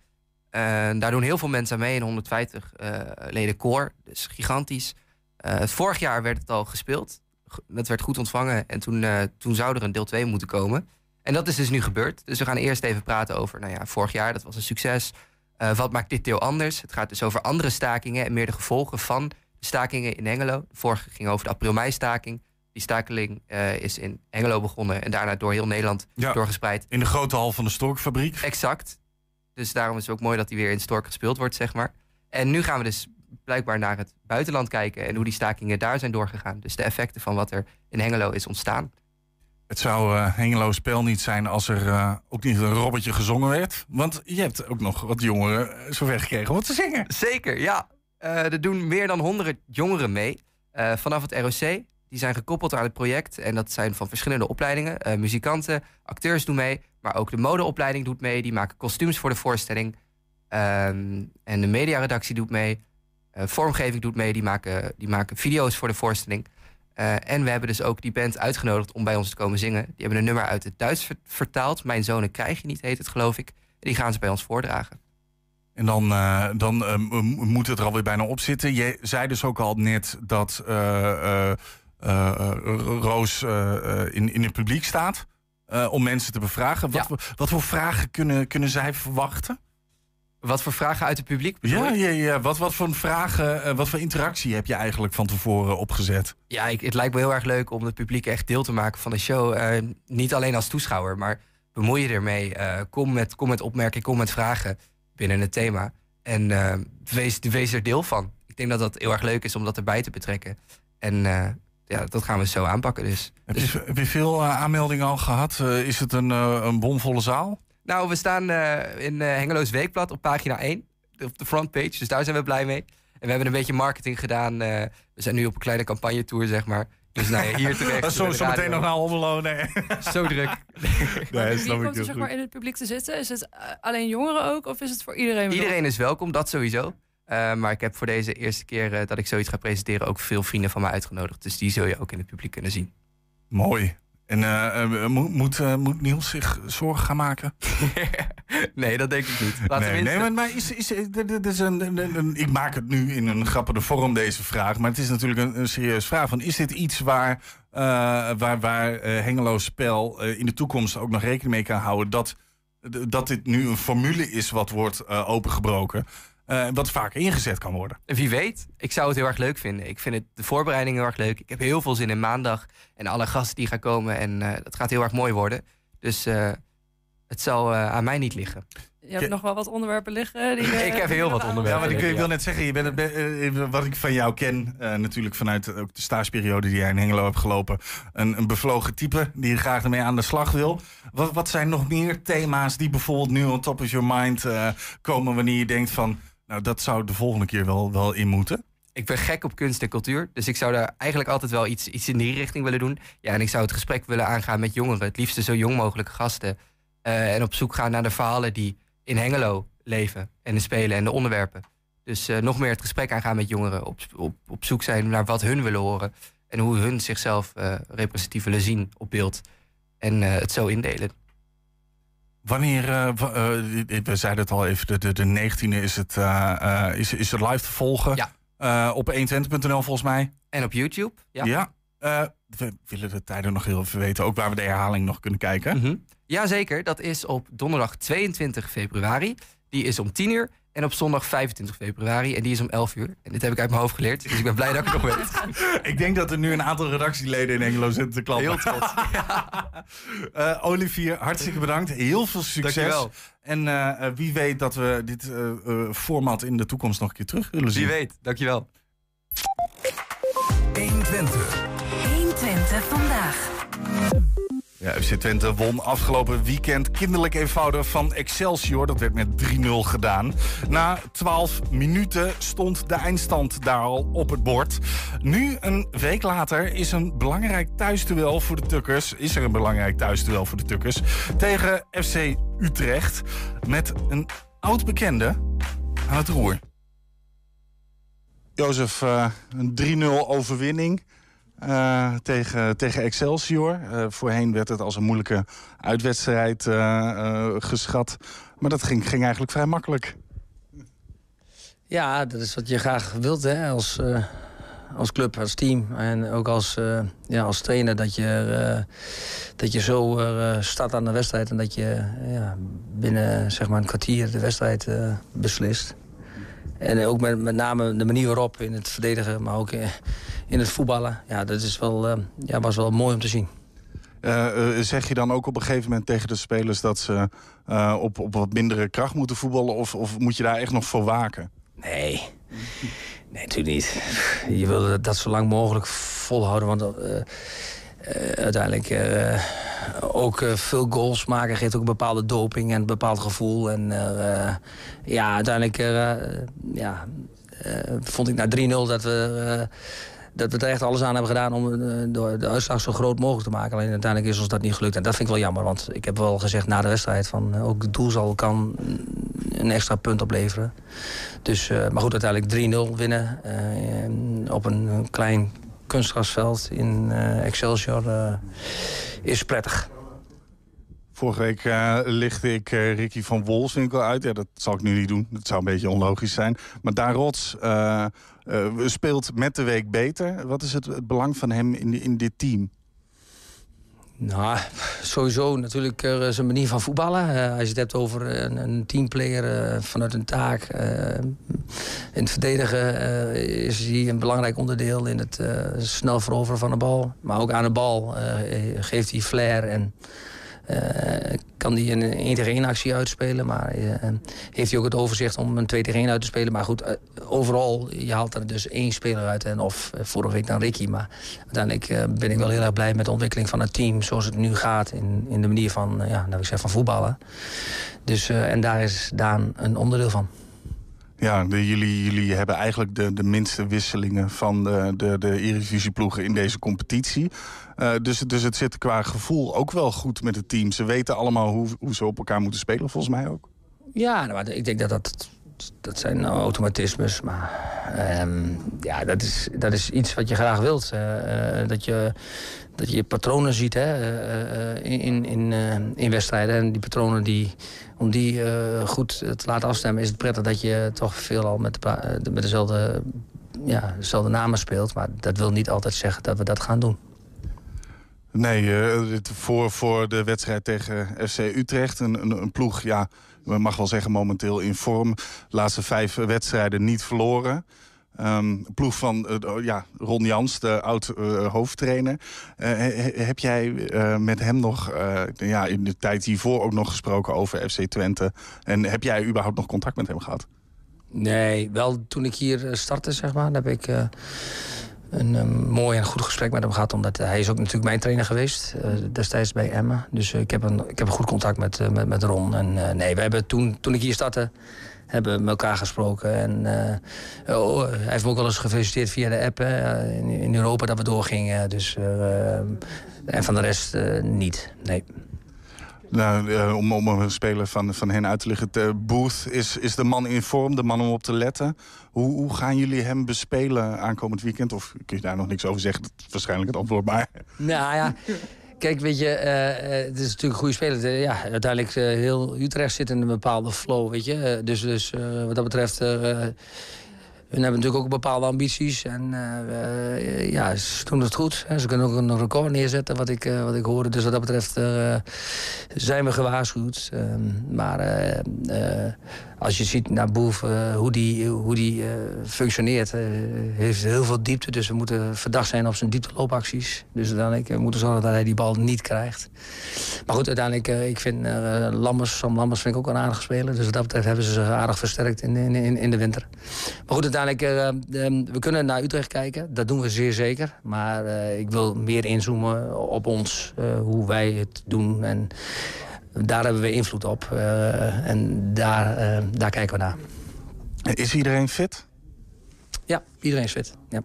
Eh, daar doen heel veel mensen aan mee, een 150 eh, leden koor, dus gigantisch. Eh, vorig jaar werd het al gespeeld, dat werd goed ontvangen en toen, eh, toen zou er een deel 2 moeten komen. En dat is dus nu gebeurd. Dus we gaan eerst even praten over, nou ja, vorig jaar, dat was een succes. Eh, wat maakt dit deel anders? Het gaat dus over andere stakingen en meer de gevolgen van de stakingen in Hengelo. De vorige ging over de april-mei-staking. Die stakeling eh, is in Hengelo begonnen en daarna door heel Nederland Ja. doorgespreid. In de grote hal van de Storkfabriek. Exact. Dus daarom is het ook mooi dat die weer in Stork gespeeld wordt, zeg maar. En nu gaan we dus blijkbaar naar het buitenland kijken en hoe die stakingen daar zijn doorgegaan. Dus de effecten van wat er in Hengelo is ontstaan. Het zou eh Hengelo spel niet zijn als er eh, ook niet een robbertje gezongen werd. Want je hebt ook nog wat jongeren eh, zover gekregen om te zingen. Zeker, ja. Er doen meer dan 100 jongeren mee vanaf het ROC. Die zijn gekoppeld aan het project. En dat zijn van verschillende opleidingen. Muzikanten, acteurs doen mee. Maar ook de modeopleiding doet mee. Die maken kostuums voor de voorstelling. Ehm, en de mediaredactie doet mee. Vormgeving doet mee. Die maken, die maken video's voor de voorstelling. Eh, en we hebben dus ook die band uitgenodigd om bij ons te komen zingen. Die hebben een nummer uit het Duits ver- vertaald. Mijn zonen krijg je niet, heet het geloof ik. En die gaan ze bij ons voordragen. En dan, eh, dan eh, moet het er alweer bijna op zitten. Je zei dus ook al net dat Roos in, in het publiek staat. om mensen te bevragen. Wat, voor- wat voor vragen kunnen, kunnen zij verwachten? Wat voor vragen uit het publiek? Ja, ja, ja. Wat, wat voor vragen, eh, wat voor interactie heb je eigenlijk van tevoren opgezet? Ja, ik, het lijkt me heel erg leuk om het publiek echt deel te maken van de show. Eh, niet alleen als toeschouwer, maar bemoei je ermee. Eh, kom, met, kom met opmerkingen, kom met vragen binnen het thema. En wees, wees er deel van. Ik denk dat dat heel erg leuk is om dat erbij te betrekken. En ja, dat gaan we zo aanpakken dus. Heb je, heb je veel aanmeldingen al gehad? Eh, is het een, een bomvolle zaal? Nou, we staan eh, in eh, Hengeloos Weekblad op pagina 1. Op de frontpage, dus daar zijn we blij mee. En we hebben een beetje marketing gedaan. eh, we zijn nu op een kleine campagnetour, zeg maar. Dus nou ja, hier terecht. Zo, bij de zo meteen nog naar Almelo, nee. Zo druk. Nee, Wie komt er zeg maar in het publiek te zitten? Is het alleen jongeren ook of is het voor iedereen? bedoeld? Iedereen is welkom, dat sowieso. Eh, maar ik heb voor deze eerste keer eh, dat ik zoiets ga presenteren ook veel vrienden van mij uitgenodigd. Dus die zul je ook in het publiek kunnen zien. Mooi. En eh, eh, moet, eh, moet Niels zich zorgen gaan maken? nee, dat denk ik niet. Laat nee, tenminste- nee, maar, maar is, is, dit- dit is een, een- een- ik maak het nu in een grappige vorm, deze vraag. Maar het is natuurlijk een, een serieuze vraag. Van, is dit iets waar, eh, waar, waar Hengelo's spel in de toekomst ook nog rekening mee kan houden? Dat, dat dit nu een formule is wat wordt opengebroken. Eh, wat vaak ingezet kan worden. Wie weet. Ik zou het heel erg leuk vinden. Ik vind het, de voorbereiding heel erg leuk. Ik heb heel veel zin in maandag. En alle gasten die gaan komen. En eh dat gaat heel erg mooi worden. Dus eh, het zal eh, aan mij niet liggen. Je hebt nog wel wat onderwerpen liggen. Die, eh, Ik heb heel wat onderwerpen. Ja, want ik, liggen, ik wil ja. net zeggen, je bent, be- eh, wat ik van jou ken, eh, natuurlijk vanuit ook de stageperiode die jij in Hengelo hebt gelopen, een, een bevlogen type die graag ermee aan de slag wil. Wat, wat zijn nog meer thema's die bijvoorbeeld nu on top of your mind eh, komen wanneer je denkt van, nou dat zou de volgende keer wel, wel in moeten? Ik ben gek op kunst en cultuur. Dus ik zou daar eigenlijk altijd wel iets, iets in die richting willen doen. Ja, en ik zou het gesprek willen aangaan met jongeren. Het liefste zo jong mogelijke gasten. Eh, en op zoek gaan naar de verhalen die in Hengelo leven. En de spelen en de onderwerpen. Dus eh, nog meer het gesprek aangaan met jongeren. Op, op, op zoek zijn naar wat hun willen horen. En hoe hun zichzelf eh, representatief willen zien op beeld. En het zo indelen. Wanneer, eh, eh, we zeiden het al even, de, de, de 19e is het, eh, is, is het live te volgen. Ja. Op 120.nl volgens mij. En op YouTube. Ja. Ja. We willen de tijden nog heel even weten, ook waar we de herhaling nog kunnen kijken. Mhm. Jazeker, dat is op donderdag 22 februari. Die is om 10 uur. En op zondag 25 februari. En die is om 11 uur. En dit heb ik uit mijn hoofd geleerd. Dus ik ben blij dat ik het nog weet. Ik denk dat er nu een aantal redactieleden in Engelo zitten te klappen. Heel trots. Eh, Olivier, hartstikke bedankt. Heel veel succes. Dankjewel. En eh, eh, wie weet dat we dit eh, eh, format in de toekomst nog een keer terug willen zien. Wie weet, dankjewel. 120. 120 FC Twente won afgelopen weekend kinderlijk eenvoudig van Excelsior. Dat werd met 3-0 gedaan. Na 12 minuten stond de eindstand daar al op het bord. Nu, een week later, is een belangrijk thuisduel voor de Tukkers. Is er een belangrijk thuisduel voor de Tukkers tegen FC Utrecht. Met een oud bekende aan het roer. Jozef, eh, een 3-0 overwinning. Eh, tegen, tegen Excelsior. Eh, voorheen werd het als een moeilijke uitwedstrijd eh, geschat. Maar dat ging, ging eigenlijk vrij makkelijk. Ja, dat is wat je graag wilt hè, als, als club, als team. En ook als, ja, als trainer dat je, dat je zo start aan de wedstrijd... en dat je binnen zeg maar, een kwartier de wedstrijd beslist. En ook met, met name de manier waarop in het verdedigen, maar ook in het voetballen. Ja, dat is wel, eh, ja, was wel mooi om te zien. Eh, eh, zeg je dan ook op een gegeven moment tegen de spelers... dat ze op, op wat mindere kracht moeten voetballen? Of, of moet je daar echt nog voor waken? Nee. Nee, natuurlijk niet. Je wil dat- zo lang mogelijk volhouden. Want uiteindelijk eh, ook eh, veel goals maken geeft ook een bepaalde doping en een bepaald gevoel. En eh, ja, uiteindelijk eh, ja, eh, vond ik na 3-0 dat we. eh, dat we er echt alles aan hebben gedaan om eh, de, de uitslag zo groot mogelijk te maken. Alleen uiteindelijk is ons dat niet gelukt. En dat vind ik wel jammer. Want ik heb wel gezegd na de wedstrijd... van eh, ook het doel zal, kan een extra punt opleveren. Dus, eh, maar goed, uiteindelijk 3-0 winnen. eh, op een klein kunstgrasveld in eh, Excelsior eh, is prettig. Vorige week eh, lichtte ik Ricky van Wolfswinkel uit. Ja, dat zal ik nu niet doen. Dat zou een beetje onlogisch zijn. Maar Daan Rots speelt met de week beter. Wat is het, het belang van hem in, in dit team? Nou, sowieso natuurlijk eh, zijn manier van voetballen. Eh, als je het hebt over een, een teamplayer eh, vanuit een taak. eh, in het verdedigen is hij een belangrijk onderdeel in het snel veroveren van de bal. Maar ook aan de bal geeft hij flair en kan hij een 1 tegen 1 actie uitspelen. Maar eh, heeft hij ook het overzicht om een 2 tegen 1 uit te spelen. Maar goed, eh, overal, je haalt er dus één speler uit. En of eh, vorige week dan Ricky. Maar uiteindelijk eh, ben ik wel heel erg blij met de ontwikkeling van het team. Zoals het nu gaat in, in de manier van, eh, ja, nou, ik zeg, van voetballen. Dus, eh, en daar is Daan een onderdeel van. Ja, jullie, jullie hebben eigenlijk de, de minste wisselingen van de, de, de Eredivisie-ploegen in deze competitie. Eh, dus, dus het zit qua gevoel ook wel goed met het team. Ze weten allemaal hoe, hoe ze op elkaar moeten spelen, volgens mij ook. Ja, nou, maar ik denk dat dat dat, zijn automatismes. Maar ehm, ja, dat is, dat is iets wat je graag wilt. Eh, eh, dat, je, dat je patronen ziet hè, eh, eh, in, in, eh, in wedstrijden. En die patronen, die, om die eh, goed te laten afstemmen... is het prettig dat je toch veelal met, de, eh, met dezelfde, ja, dezelfde namen speelt. Maar dat wil niet altijd zeggen dat we dat gaan doen. Nee, eh, voor, voor de wedstrijd tegen FC Utrecht. Een, een, ploeg, ja, men mag wel zeggen momenteel in vorm. De laatste vijf wedstrijden niet verloren. Een ploeg van eh, ja, Ron Jans, de oud-hoofdtrainer. heb jij eh, met hem nog eh, ja, in de tijd hiervoor ook nog gesproken over FC Twente? En heb jij überhaupt nog contact met hem gehad? Nee, wel toen ik hier eh, startte, zeg maar, heb ik eh, een eh, mooi en goed gesprek met hem gehad. Omdat hij is ook natuurlijk mijn trainer geweest, eh, destijds bij Emma. Dus eh, ik, heb een, ik heb een goed contact met, eh, met, met Ron. En eh, nee, we hebben toen, toen ik hier startte, hebben we met elkaar gesproken. En eh, oh, hij heeft me ook wel eens gefeliciteerd via de app eh, in, Europa dat we doorgingen. Dus, eh, en van de rest eh, niet, nee. Nou, eh, om, om een speler van, van hen uit te liggen. De Booth is, is de man in vorm, de man om op te letten. Hoe, hoe gaan jullie hem bespelen aankomend weekend? Of kun je daar nog niks over zeggen? Dat is waarschijnlijk het antwoord, maar... Nou ja, kijk, weet je, eh, eh, het is natuurlijk een goede speler. Eh, ja, uiteindelijk heel Utrecht zit in een bepaalde flow, weet je. Dus dus wat dat betreft, hun hebben natuurlijk ook bepaalde ambities. En ja, ze doen het goed. Ze kunnen ook een record neerzetten, wat ik, wat ik hoorde. Dus wat dat betreft zijn we gewaarschuwd. Ehm, maar als je ziet naar Boef, hoe die, hoe die functioneert, heeft heel veel diepte. Dus we moeten verdacht zijn op zijn diepteloopacties. Dus uiteindelijk we moeten zorgen dat hij die bal niet krijgt. Maar goed, uiteindelijk, ik vind Lammers, Sam Lammers vind ik ook een aardig speler. Dus wat dat betreft hebben ze zich aardig versterkt in, in, in de winter. Maar goed, uiteindelijk, uh, we kunnen naar Utrecht kijken. Dat doen we zeer zeker. Maar uh, ik wil meer inzoomen op ons, hoe wij het doen. En daar hebben we invloed op. en daar, daar kijken we naar. Is iedereen fit? Ja, iedereen is fit. Ja.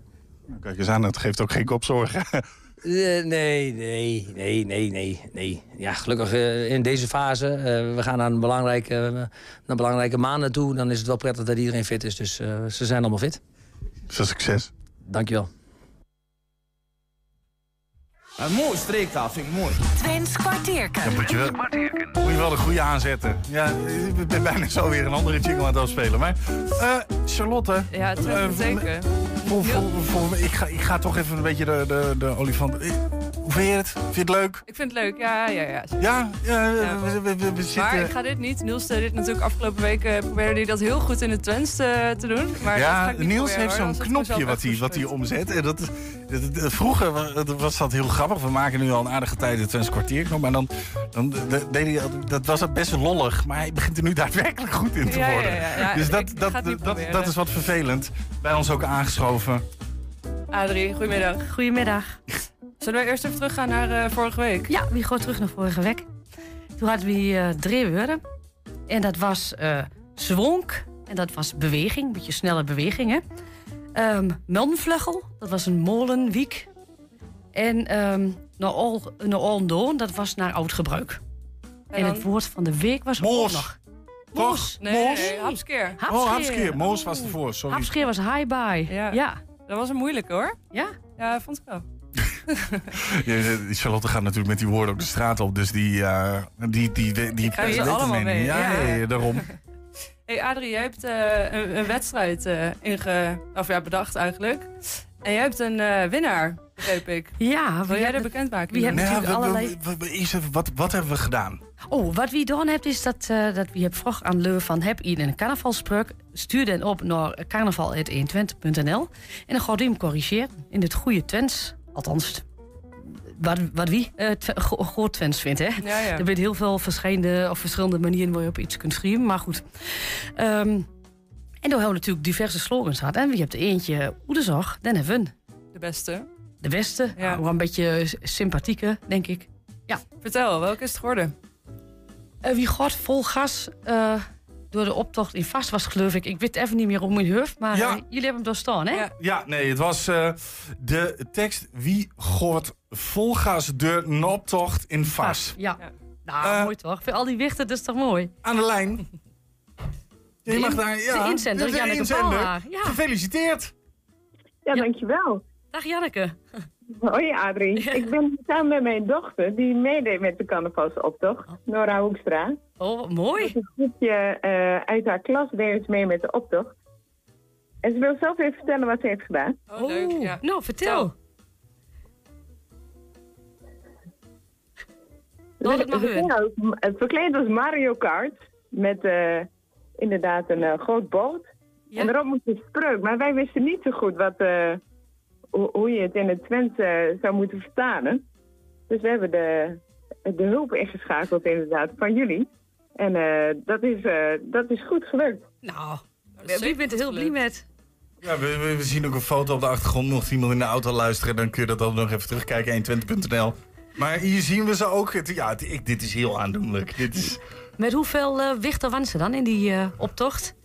Kijk eens aan, dat geeft ook geen kopzorgen. Uh, nee, nee, nee, nee, nee, nee. Ja, gelukkig uh, in deze fase. Uh, we gaan naar een belangrijke, naar belangrijke maanden toe. Dan is het wel prettig dat iedereen fit is. Dus ze zijn allemaal fit. Veel succes. Dankjewel. Een mooi streektaal, vind ik mooi. Twins kwartierken. Dan moet je wel, moet je wel de goede aanzetten. Ja, ik ben bijna zo weer een andere jingle aan het afspelen. Maar uh, Charlotte. Ja, het uh, zeker. Voor, voor, voor, ik, ga, ik ga toch even een beetje de, de, de olifant... Hoe vind je het? Vind je het leuk? Ik vind het leuk, ja, ja, ja. Ja? ja, ja. We, we, we, we, zitten... Maar ik ga dit niet. Niels deed dit natuurlijk afgelopen weken probeerde hij dat heel goed in het Twents te, te doen. Maar ja, Niels heeft zo'n knopje wat hij, wat hij omzet. En dat, dat, dat, vroeger was dat heel grappig. We maken nu al een aardige tijd het Twents kwartierknop. Maar dan, dan deed hij, dat was best lollig. Maar hij begint er nu daadwerkelijk goed in te worden. Ja, dus dat, dat, dat, dat is wat vervelend. Bij ons ook aangeschoven. Adrie, goedemiddag. Goedemiddag. Zullen we eerst even teruggaan naar uh, vorige week? Ja, we gaan terug naar vorige week. Toen hadden we uh, drie woorden. En dat was uh, zwonk. En dat was beweging, een beetje snelle beweging. Hè? Um, Melnvleugel, dat was een molenwiek. En um, naar Oldendoorn, dat was naar oud gebruik. En, en, het woord van de week was Moos. oorlog. Moos? Nee, Moos? nee, hapskeer. Oh, hapskeer. Moos was ervoor, sorry. Hapskeer was high-by. Ja. ja. Dat was een moeilijke hoor. Ja? Ja, vond ik wel. ja, Charlotte gaat natuurlijk met die woorden ook de straat op, dus die... Uh, die, die, die, die Krijg je allemaal mee. Ja, ja. ja, daarom. hey Adrie, jij hebt uh, een, een, wedstrijd uh, inge, of ja, bedacht eigenlijk. En jij hebt een uh, winnaar, begreep ik. Ja. Wil jij dat bekendmaken? Wie hebben natuurlijk we, allerlei... we, we, even, wat, wat hebben we gedaan? Oh, wat we gedaan hebben is dat, uh, dat we hebben vroeg aan Leu van heb in een carnavalspreuk. Stuur den op naar carnaval.120.nl. En dan gaat hij hem corrigeren in het goede Twents. Althans, wat, wat wie uh, groot Twents vindt. Hè? Ja, ja. Er zijn heel veel verschillende, of verschillende manieren waar je op iets kunt schrijven. Maar goed. Um, en dan hebben we natuurlijk diverse slogans gehad. En wie hebt er eentje, Oederzorg, dan hebben we De beste. De beste, ja. wel een beetje sympathieke, denk ik. Ja. Vertel, welke is het geworden? Uh, wie gaat vol gas uh, door de optocht in vast was, geloof ik. Ik weet even niet meer om mijn hoofd, maar ja. uh, jullie hebben hem doorstaan, hè? Ja, ja nee, het was de tekst Wie gooit vol gas door een optocht in vast. Ja, ja. nou mooi toch? Voor al die wichten, dat is toch mooi? Aan de lijn. Je mag daar, ja, de inzender, de Janneke inzender. Palhaar. Ja. Gefeliciteerd. Ja, dankjewel. Dag Janneke. Hoi Adrie. Ik ben samen met mijn dochter die meedeed met de carnavalsoptocht, Nora Hoekstra. Oh, mooi. Dus een groepje eh, uit haar klas deed mee met de optocht. En ze wil zelf even vertellen wat ze heeft gedaan. Oh, leuk. Ja. Nou, vertel. Het Het verkleed was Mario Kart. Met eh, inderdaad een eh, groot bord. En erop moest een spreuk. Maar wij wisten niet zo goed wat, eh, hoe, hoe je het in het Twents eh, zou moeten vertalen. Dus we hebben de, de hulp ingeschakeld inderdaad van jullie. En eh, dat, is, eh, dat is goed gelukt. Nou, wie bent er heel blij met? Ja, we, we- we zien ook een foto op de achtergrond. Mocht iemand in de auto luisteren, dan kun je dat dan nog even terugkijken. 120.nl. Maar hier zien we ze ook. Het, ja, het- ik, dit is heel aandoenlijk. Dit is, Met hoeveel eh wichten waren ze dan in die eh, optocht?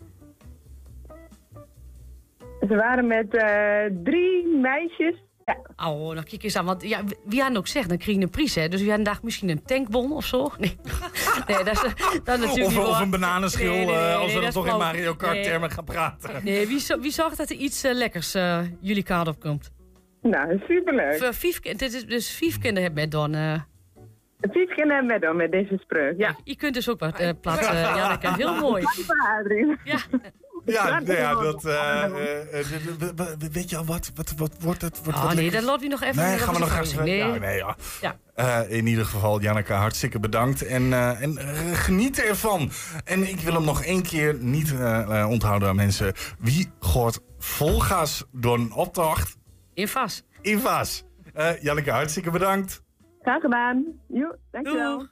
Ze waren met eh, drie meisjes. Ja. Oh, dan kijk eens aan. Want ja, wie hadden ook zegt, dan kreeg je een prijs, hè? Dus wie hadden dacht misschien een tankbon of zo? Nee, nee dat is dat is natuurlijk of, niet of een bananenschil, Nee, nee, nee, eh, als nee, we dan toch in. Mario Kart Nee. termen gaan praten. Nee, wie, zo- wie zorgt dat er iets lekkers eh, jullie kaart op komt? Nou, superleuk. Voor dit is dus vijf kinderen hebben met dan. Eh Vijf kinderen met dan, met deze spreuk. Ja. je kunt dus ook wat eh plaatsen, Janneke. Heel mooi. Adrie. Ja. Ja, nou ja, dat- eh, eh, eh, weet je al wat, wat, wat wordt het? Wordt Oh wat nee, lekker? dat laten we nog even. Nee, gaan we is nog een even. Ja, nee, ja. Ja. Eh, in ieder geval, Janneke, hartstikke bedankt. En, eh, en eh, geniet ervan. En ik wil hem nog één keer niet eh, eh, onthouden aan mensen. Wie gooit vol gas door een optocht? In vas. In vas. Eh, Janneke, hartstikke bedankt. Graag gedaan. Jo, dankjewel.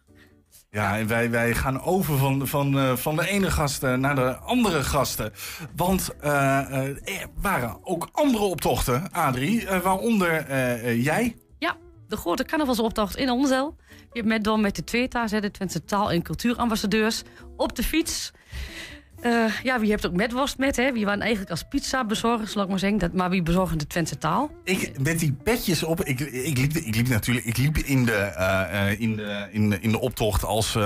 Ja, en wij, wij gaan over van, van, eh, van de ene gasten naar de andere gasten. Want eh, eh, er waren ook andere optochten, Adrie. waaronder jij. Ja, de grote carnavalsoptocht in Onzel. Je hebt met door met de tweeta's, hè, de Twentse taal- en cultuurambassadeurs, op de fiets. Eh, ja, wie hebt ook met worst met, hè? Wie waren eigenlijk als pizza bezorgers, zal ik maar zeggen. Dat, maar wie bezorgen de Twentse taal? Ik, met die petjes op. Ik, ik, liep, ik liep natuurlijk ik liep in, de, eh, eh, in, de, in, de, in de optocht als,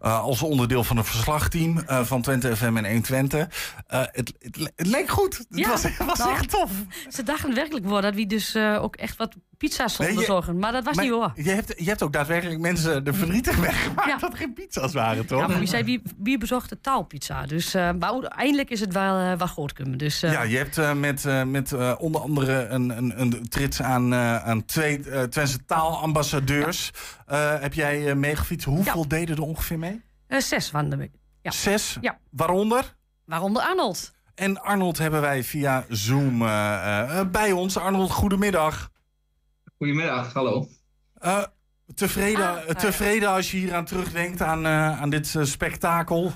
als onderdeel van het verslagteam van Twente FM en 120. Eh het, het, het leek goed. Het Ja, was, het was nou, echt tof. Ze dachten werkelijk wel dat wie dus ook echt wat pizza's Nee, bezorgen. Maar dat was Maar niet hoor. Je hebt, je hebt ook daadwerkelijk mensen de verdrietig weggemaakt dat er geen pizza's waren, toch? Ja, maar wie zei wie, wie bezocht de taalpizza? Dus uh, maar uiteindelijk is het wel, uh, goed kunnen. Dus, uh, Ja, je hebt met, met onder andere een, een, een trits aan, aan twee Twentse taalambassadeurs. Ja. heb jij meegefietst? Hoeveel ja. deden er ongeveer mee? zes er. Ja. Zes? Ja. Waaronder? Waaronder Arnold. En Arnold hebben wij via Zoom bij ons. Arnold, goedemiddag. Goedemiddag, hallo. Uh, tevreden, ah, tevreden als je hier aan terugdenkt aan, uh, aan dit uh, spektakel?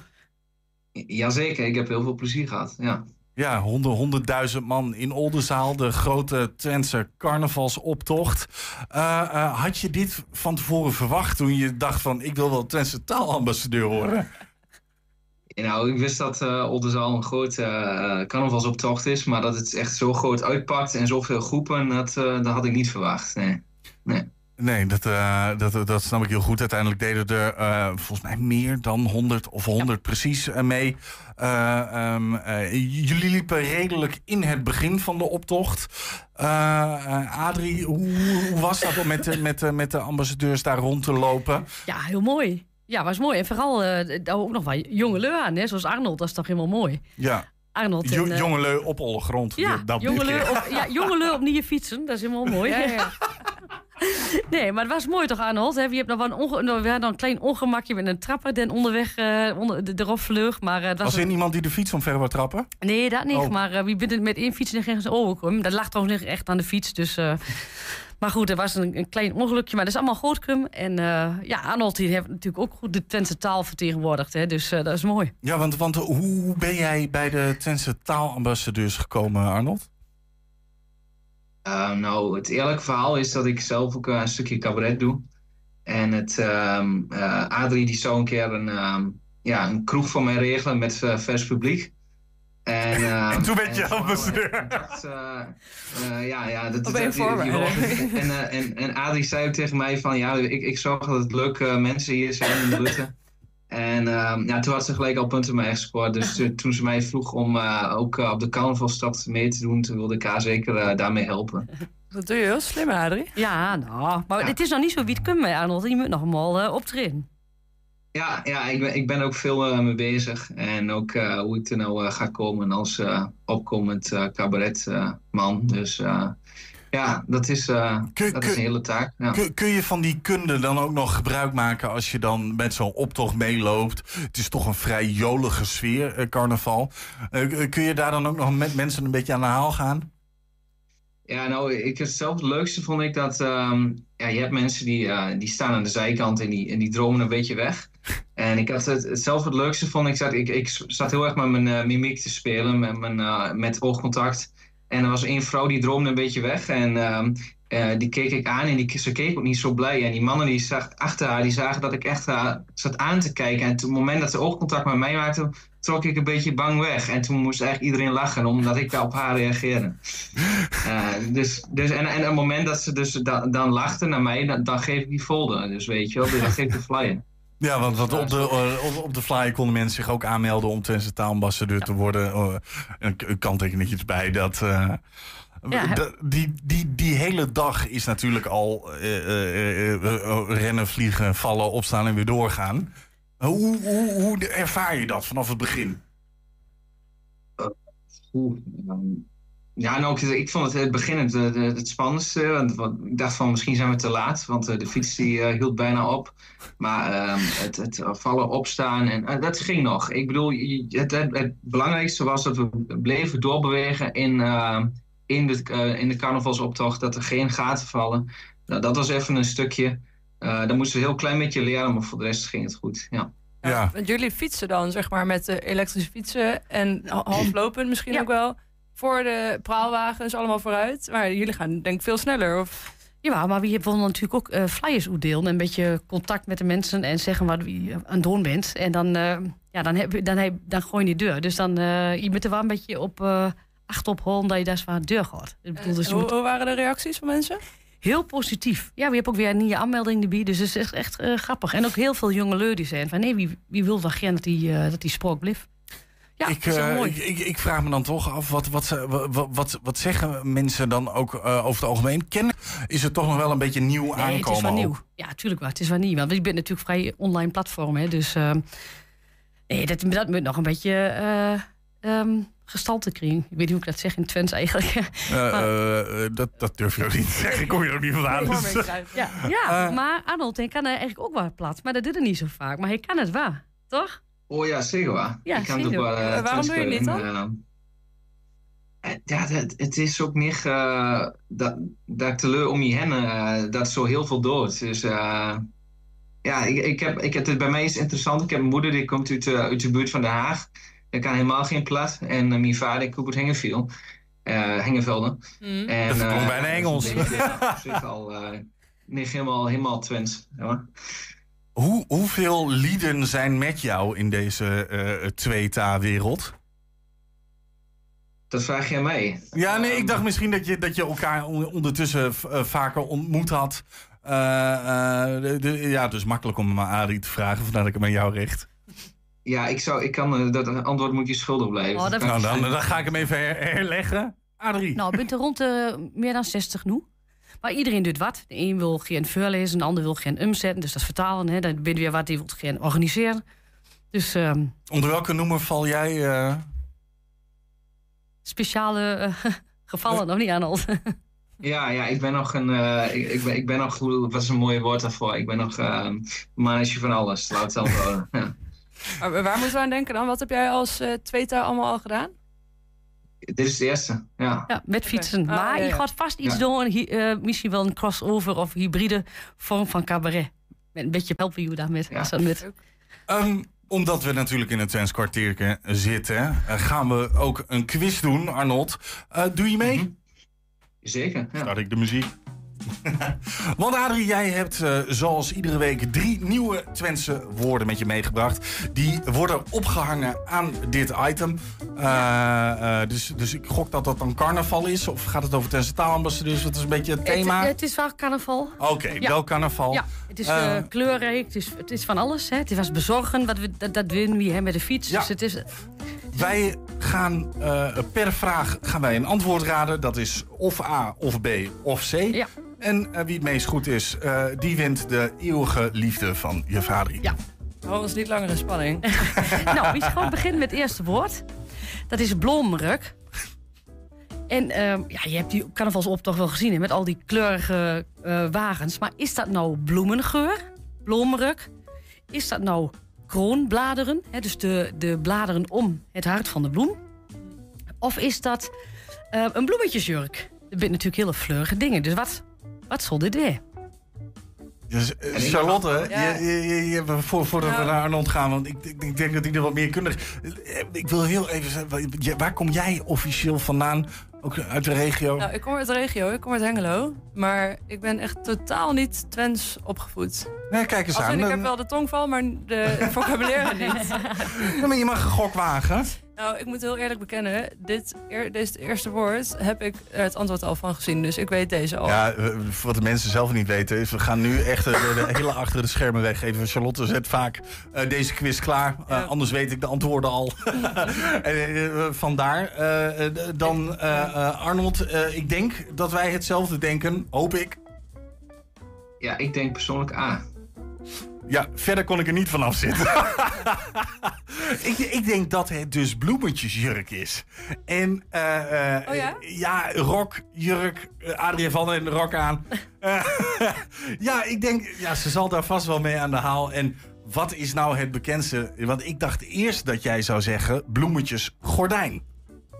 Jazeker, ik heb heel veel plezier gehad, ja. Ja, honderdduizend man in Oldenzaal, de grote Twentse carnavalsoptocht. Uh, had je dit van tevoren verwacht toen je dacht van... ik wil wel Twentse taalambassadeur worden? Nou, ik wist dat uh, Oldenzaal een grote uh, carnavalsoptocht is... maar dat het echt zo groot uitpakt en zoveel groepen... dat, uh, dat had ik niet verwacht, nee. nee. Nee, dat, uh, dat, dat snap ik heel goed. Uiteindelijk deden er uh, volgens mij meer dan 100 of 100 ja. precies uh, mee. Um, jullie liepen redelijk in het begin van de optocht. Adrie, hoe, hoe, was dat om met, de, met, de, met de ambassadeurs daar rond te lopen? Ja, heel mooi. Ja, was mooi. En vooral ook nog wel jonge leur aan, hè? zoals Arnold. Dat is toch helemaal mooi. Ja. Arnold. Jo en, jongelui op alle grond. Ja, dat jongelui op, ja, jongelui op nieuwe fietsen. Dat is helemaal mooi. Ja, ja. Nee, maar het was mooi toch, Arnold? Je hebt nog wel een, onge we hadden een klein ongemakje met een trapper den onderweg uh, onder, de, erop vleug. Maar, uh, het was was er een... iemand die de fiets omver wou trappen? Nee, dat niet. Oh. Maar uh, wie bent het met één fiets en ging ze overkomen? Dat lag trouwens niet echt aan de fiets. Dus, maar goed, er was een, een, klein ongelukje. Maar dat is allemaal goed gekomen. En ja, Arnold die heeft natuurlijk ook goed de Twentse taal vertegenwoordigd. Hè? Dus dat is mooi. Ja, want, want hoe ben jij bij de Twentse taalambassadeurs gekomen, Arnold? Uh, nou, het eerlijke verhaal is dat ik zelf ook een stukje cabaret doe. En het, um, uh, Adrie die zou een keer een, um, ja, een kroeg voor mij regelen met vers publiek. En, uh, en toen werd je ambassadeur. ja, ja, dat, een die, die en, en, en Adrie zei ook tegen mij van... ja, ik, ik zorg dat het leuke mensen hier zijn in de Lutte. En ehm, ja, toen had ze gelijk al punten mee gescoord. Dus eh, toen ze mij vroeg om eh, ook eh, op de carnavalstad mee te doen, toen wilde ik haar zeker eh, daarmee helpen. Dat doe je heel slim, Adrie. Ja, nou, maar het is nog niet zo wie het kunt mee, Arnold. Je moet nog eenmaal eh, optreden. Ja, ja ik, ben, ik ben ook veel eh, mee bezig. En ook eh, hoe ik er nou eh, ga komen als opkomend cabaretman. dus ja, dat is, dat is een hele taak. Ja. Kun, kun je van die kunde dan ook nog gebruik maken als je dan met zo'n optocht meeloopt? Het is toch een vrij jolige sfeer, carnaval. Kun je daar dan ook nog met mensen een beetje aan de haal gaan? Ja, nou, ik, het zelf het leukste vond ik dat ehm, ja, je hebt mensen die, die staan aan de zijkant en die, en die dromen een beetje weg. En ik had het, zelf het leukste vond ik, zat, ik, ik zat heel erg met mijn eh, mimiek te spelen, met, mijn, eh, met oogcontact. En er was één vrouw die droomde een beetje weg en ehm, eh, die keek ik aan en die, ze keek ook niet zo blij. En die mannen die zag, achter haar, die zagen dat ik echt haar zat aan te kijken. En op het moment dat ze oogcontact met mij maakte, trok ik een beetje bang weg. En toen moest eigenlijk iedereen lachen, omdat ik op haar reageerde. Dus, dus, en, en op het moment dat ze dus da- dan lachten naar mij, dan, dan geef ik die folder. Dus weet je wel, dus dan geef ik de flyer. Ja, want, want op, de, eh, op, op de flyer konden mensen zich ook aanmelden om Twentse taalambassadeur te worden. Oh, een, een kanttekenetje erbij. Dat, eh, Ja, d- die, die, die hele dag is natuurlijk al eh, eh, rennen, vliegen, vallen, opstaan en weer doorgaan. Hoe, hoe, hoe ervaar je dat vanaf het begin? Ehm, ja, nou, ik, ik vond het het begin het, het, het spannendste. Want, want ik dacht van misschien zijn we te laat, want eh, de fiets die, eh, hield bijna op. Maar ehm, het, het vallen, opstaan, en, eh, dat ging nog. Ik bedoel, het, het, het belangrijkste was dat we bleven doorbewegen in, ehm, in, de, eh, in de carnavalsoptocht. Dat er geen gaten vallen. Nou, dat was even een stukje. Eh dan moesten we een heel klein beetje leren, maar voor de rest ging het goed. Ja. Ja. Want jullie fietsen dan, zeg maar, met de elektrische fietsen en ha- halflopend misschien ook wel. Voor de praalwagens allemaal vooruit. Maar jullie gaan denk ik veel sneller. Of... Ja, maar we hebben natuurlijk ook eh, flyers uitdelen. en Een beetje contact met de mensen en zeggen wat je aan het doen bent. En dan, eh, ja, dan, heb, dan, heb, dan gooi je die deur. Dus dan eh, je moet er wel een beetje op uh, acht op holen dat je daar zwaar deur gaat. Ik bedoel, dus hoe, moet- hoe waren de reacties van mensen? Heel positief. Ja, we hebben ook weer een nieuwe aanmelding erbij. Dus het is echt, echt grappig. En ook heel veel jonge die zijn van... nee, wie, wie wil wel graag dat die, dat die spook blijft. Ja, ik, dat is wel eh, mooi. ik, ik, ik vraag me dan toch af, wat, wat, wat, wat, wat zeggen mensen dan ook eh, over het algemeen? Kennen, is het toch nog wel een beetje nieuw Nee, aankomen? het is wel ook? nieuw. Ja, tuurlijk wel. Het is wel nieuw. Want je bent natuurlijk vrij online platform. Hè, dus eh, nee, dat, dat moet nog een beetje ehm, gestalte krijgen. Ik weet niet hoe ik dat zeg in Twents eigenlijk. Maar- dat, dat durf je ook niet te zeggen. Ik kom je er ook niet vandaan. dus, ja, ja maar Arnold hij kan er eigenlijk ook wel plaats. Maar dat doet er niet zo vaak. Maar hij kan het wel, toch? Oh ja, zeker waar. Ja, ik kan het ook wel, eh, waarom doe je het niet dan? eh, eh, ja, het, het is ook niet eh, dat, dat ik teleur om je heen eh, dat zo heel veel dood. Dus eh, ja, ik, ik heb, ik heb, het bij mij is interessant. Ik heb een moeder die komt uit, uit de buurt van Den Haag. Ik kan helemaal geen plat. En mijn vader, ik komt uit Hengeviel. eh Hengevelde. Mm. En, Dat bijna Engels. dat is een beetje, op zich al eh, niet helemaal, helemaal Twents. Ja. Hoe, hoeveel lieden zijn met jou in deze eh tweeta-wereld? Dat vraag je aan mij. Ja, nee, ik dacht misschien dat je, dat je elkaar on- ondertussen eh, vaker ontmoet had. Eh, eh, de, de- ja, dus makkelijk om aan Arie te vragen, vandaar dat ik hem aan jou richt. Ja, ik, zou, ik kan dat antwoord moet je schuldig blijven. Oh, dat- Nou, dan, dan ga ik hem even her- herleggen. Adrie. Nou, je bent er rond de meer dan 60 nu. Maar iedereen doet wat. De een wil geen voorlezen, de ander wil geen umzetten. Dus dat is vertalen. Hè. Dan ben je weer wat, die wil geen organiseren. Dus ehm, Onder welke noemer val jij? eh? speciale eh, gevallen, nog niet Arnold. Ja, ja, ik ben nog een. eh, ik, ik, ben, ik ben nog. Wat is een mooie woord daarvoor? Ik ben nog uh, mannetje van alles. Laat het houden. Ja. Maar waar moeten we aan denken dan? Wat heb jij als eh tweetaal allemaal al gedaan? Dit is de eerste. Ja. Ja, met fietsen. Ah, maar ja, je ja. gaat vast iets doen. eh, misschien wel een crossover of hybride vorm van cabaret. Met een beetje helpen je daarmee. Met. Ehm, omdat we natuurlijk in het Twents zitten, eh, gaan we ook een quiz doen, Arnold. Eh, doe je mee? Zeker. Ja. Start ik de muziek. Want Adrie, jij hebt eh, zoals iedere week drie nieuwe Twentse woorden met je meegebracht. Die worden opgehangen aan dit item. Eh, eh, dus, dus ik gok dat dat dan carnaval is. Of gaat het over Twentse taalambassadeurs? Wat is een beetje het thema? Het, het is wel carnaval. Oké, Ja. wel carnaval. Ja, het is eh, Eh, kleurrijk, het is, het is van alles. Hè. Het was bezorgen, wat we, dat, dat winnen we hè, met de fiets. Ja. Dus het is, Wij gaan per vraag gaan wij een antwoord raden. Dat is of A, of B, of C. En eh, wie het meest goed is, eh, die wint de eeuwige liefde van je vader. Ja. Hou ons niet langer in spanning. nou, wie gewoon beginnen met het eerste woord. Dat is blomruk. En ehm, ja, je hebt die carnavalsoptocht wel gezien hè, met al die kleurige eh, wagens. Maar is dat nou bloemengeur, blomruk? Is dat nou kroonbladeren, hè, dus de, de bladeren om het hart van de bloem? Of is dat eh, een bloemetjesjurk? Dat zijn natuurlijk hele fleurige dingen. Dus wat, wat zal dit weer? Dus, Charlotte, Ja. je, je, je, je- voor, voordat we Nou. naar Arnold gaan, want ik, ik, ik denk dat hij er wat meer kundig Eh, Ik wil heel even zeggen, waar- kom jij officieel vandaan? Ook uit de regio? Nou, ik kom uit de regio, ik kom uit Hengelo. Maar ik ben echt totaal niet Twents opgevoed. Nee, kijk eens Als in, aan. ik heb wel de tongval, maar de vocabulaire niet. Ja, maar je mag een gok wagen. Nou, ik moet heel eerlijk bekennen, dit, eer, dit eerste woord heb ik er het antwoord al van gezien. Dus ik weet deze al. Ja, eh, wat de mensen zelf niet weten is... we gaan nu echt de, de hele achter de schermen weggeven. Charlotte zet vaak eh, deze quiz klaar. Eh, Anders weet ik de antwoorden al. En, vandaar. dan Arnold, eh, ik denk dat wij hetzelfde denken. Hoop ik. Ja, ik denk persoonlijk A. Ja, verder kon ik er niet vanaf zitten. ik, ik denk dat het dus bloemetjesjurk is. En eh, eh, Oh ja? ja, rok, jurk, eh, Adrien van en rok aan. Ja, ik denk, ja, ze zal daar vast wel mee aan de haal. En wat is nou het bekendste? Want ik dacht eerst dat jij zou zeggen bloemetjes gordijn.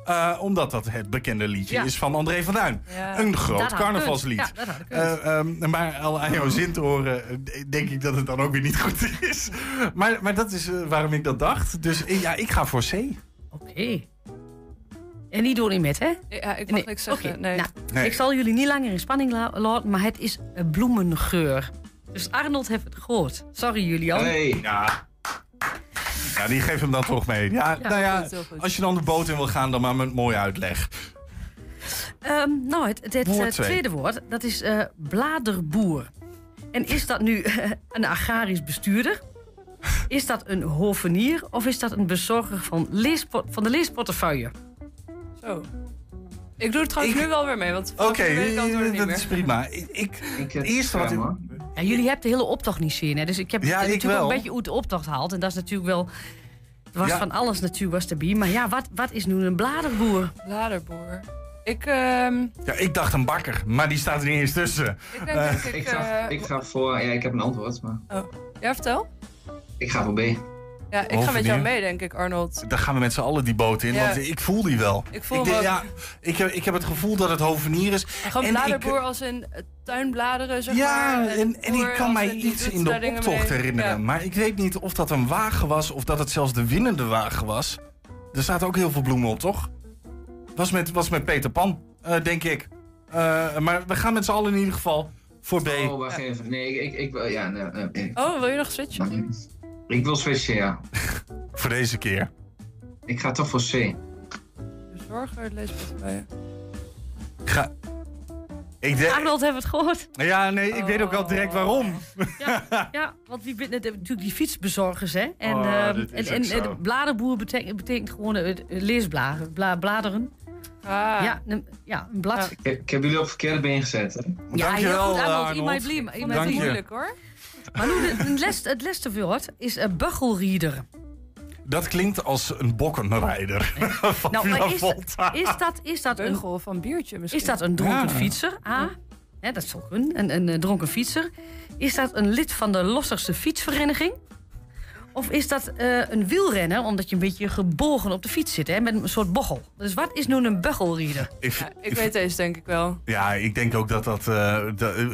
Eh, omdat dat het bekende liedje Ja. is van André van Duin. Ja. een groot carnavalslied. Ja. Eh, ehm, maar al aan jouw zin te horen, eh, denk ik dat het dan ook weer niet goed is. Maar, maar dat is waarom ik dat dacht. Dus ja, ik ga voor C. Oké. En niet door in met, hè? Ja, ik mag niks zeggen. Oké, Nee. nou, Nee. Ik zal jullie niet langer in spanning la- laten, maar het is bloemengeur. Dus Arnold heeft het gehoord. Sorry, Julian. Ja. Ja, die geef hem dan toch mee. Ja, Ja, nou ja, goed, heel goed. als je dan de boot in wil gaan, dan maar met mooi uitleg. Ehm, nou, het, het, het, Woord eh, twee. tweede woord, dat is eh, bladerboer. En is dat nu een agrarisch bestuurder? Is dat een hovenier of is dat een bezorger van, leespo- van de leesportefeuille? Zo. Ik doe het trouwens nu wel weer mee, want Oké, dat meer. is prima. Ik, ik, het eerste wat ik... Ja, jullie hebben de hele optocht niet zien, hè? Dus ik heb Ja, ik natuurlijk wel. een beetje hoe de optocht haalt. En dat is natuurlijk wel... Er was Ja. van alles natuurlijk was erbij. Maar ja, wat, wat is nu een bladerboer? Bladerboer. Ik, ehm, Ja, ik dacht een bakker, maar die staat er niet eens tussen. ik denk Eh, dat ik... Ik ga, eh, ik ga voor... Ja, ik heb een antwoord, maar... Oh, ja, vertel. Ik ga voor B. Ja, ik ga met jou mee, denk ik, Arnold. Dan gaan we met z'n allen die boot in, Ja. want ik voel die wel. Ik voel denk, hem ook. ja, ik, heb, ik heb het gevoel dat het hovenier is. En gewoon En bladerboer ik- als in eh, tuinbladeren, zeg Ja, maar. en, en ik kan mij iets in de daar optocht herinneren. Ja. Maar ik weet niet of dat een wagen was of dat het zelfs de winnende wagen was. Er staat ook heel veel bloemen op, toch? Was met, was met Peter Pan, eh, denk ik. Eh, maar we gaan met z'n allen in ieder geval voor B. Oh, wacht even. Nee, ik... ik, ik ja, nee, nee, nee. Oh, wil je nog switchen? Ik wil switchen, ja. Voor deze keer. Ik ga toch voor C. Bezorger, leesportefeuille. Ga... Ik denk... Arnold heeft het gehoord. Ja, nee, ik weet ook al direct waarom. Ja, ja want wie bent natuurlijk die fietsbezorgers, hè? En, Oh, ehm, en, bladerboer betekent, betekent gewoon eh, leesbladeren. Bla, bladeren. Ah. Ja, een, ja, een blad. Ik, ik heb jullie op verkeerde been gezet, hè? Ja, heel Dankjewel, goed, Arnold. Arnold. Ik vond iemand het blieb- moeilijk, hoor. Maar nu, de les, het laatste woord is een buggelrieder. Dat klinkt als een bokkenrijder van Nou, Villa maar is, Volta. is dat, is dat een, Beugel van biertje misschien. is dat een dronken Ja. fietser? A. Hè, dat zou kunnen, een, een, eh, dronken fietser. Is dat een lid van de Losserse fietsvereniging? Of is dat eh, een wielrenner, omdat je een beetje gebogen op de fiets zit, hè, met een soort bochel? Dus wat is nu een buggelrieder? Ik, Ja, ik weet deze denk ik wel. Ja, ik denk ook dat dat. eh, dat- eh,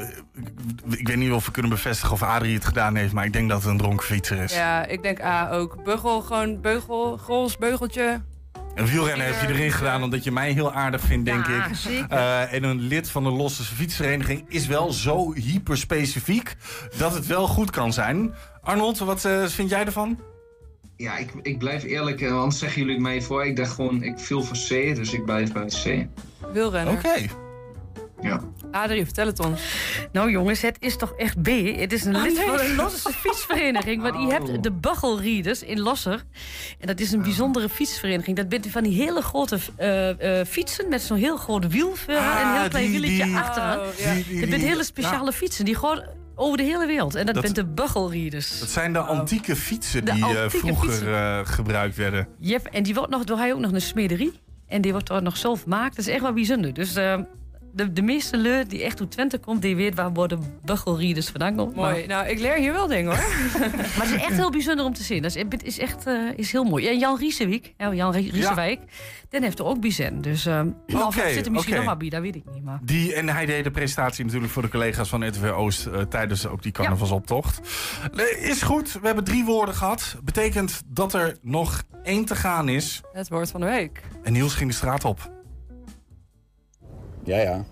ik weet niet of we kunnen bevestigen of Adrie het gedaan heeft, maar ik denk dat het een dronken fietser is. Ja, ik denk A ook. Beugel, gewoon beugel, grols, beugeltje. Een wielrenner heb je erin gedaan omdat je mij heel aardig vindt, denk Ja, ik. zeker. Eh, en een lid van de Losse fietsvereniging is wel zo hyperspecifiek dat het wel goed kan zijn. Arnold, wat eh, vind jij ervan? Ja, ik, ik blijf eerlijk, eh, anders zeggen jullie het mij voor. Ik dacht gewoon, ik viel voor C, dus ik blijf bij C. Wielrenner. Oké. Ja. Adrie, vertel het ons. Nou jongens, het is toch echt B. Het is een Oh, lid nee. van een Losserse fietsvereniging. Want je Oh. hebt de Buggle Readers in Losser. En dat is een bijzondere fietsvereniging. Dat bent van die hele grote eh, eh, fietsen met zo'n heel groot wiel en een heel Ah, klein die- wieltje die- achteraan. Oh, ja. die- die- dat bent hele speciale fietsen. Die gewoon over de hele wereld. En dat, Dat- bent de Buggle Readers. Dat zijn de antieke fietsen De die eh, vroeger fietsen. eh, gebruikt werden. Yep, en die wordt nog, door hij ook nog een smederie. En die wordt er nog zelf gemaakt. Dat is echt wel bijzonder. Dus eh, de, de meeste leur die echt uit Twente komt, die weet waar worden Buggle Readers vandaan komt. Mooi. Maar- Nou, ik leer hier wel dingen hoor. Maar het is echt heel bijzonder om te zien. Dat is, het is echt eh, is heel mooi. En Jan Riesewijk, ja, Jan Rie- Riesewijk, den heeft er ook Bizen. Dus uh, of Oké, zit er misschien nog maar bij, dat weet ik niet. Maar. Die, en hij deed de presentatie natuurlijk voor de collega's van RTV Oost eh, tijdens ook die carnavalsoptocht. Eh, Is goed, we hebben drie woorden gehad. Betekent dat er nog één te gaan is. Het woord van de week. En Niels ging de straat op. Ja, ja.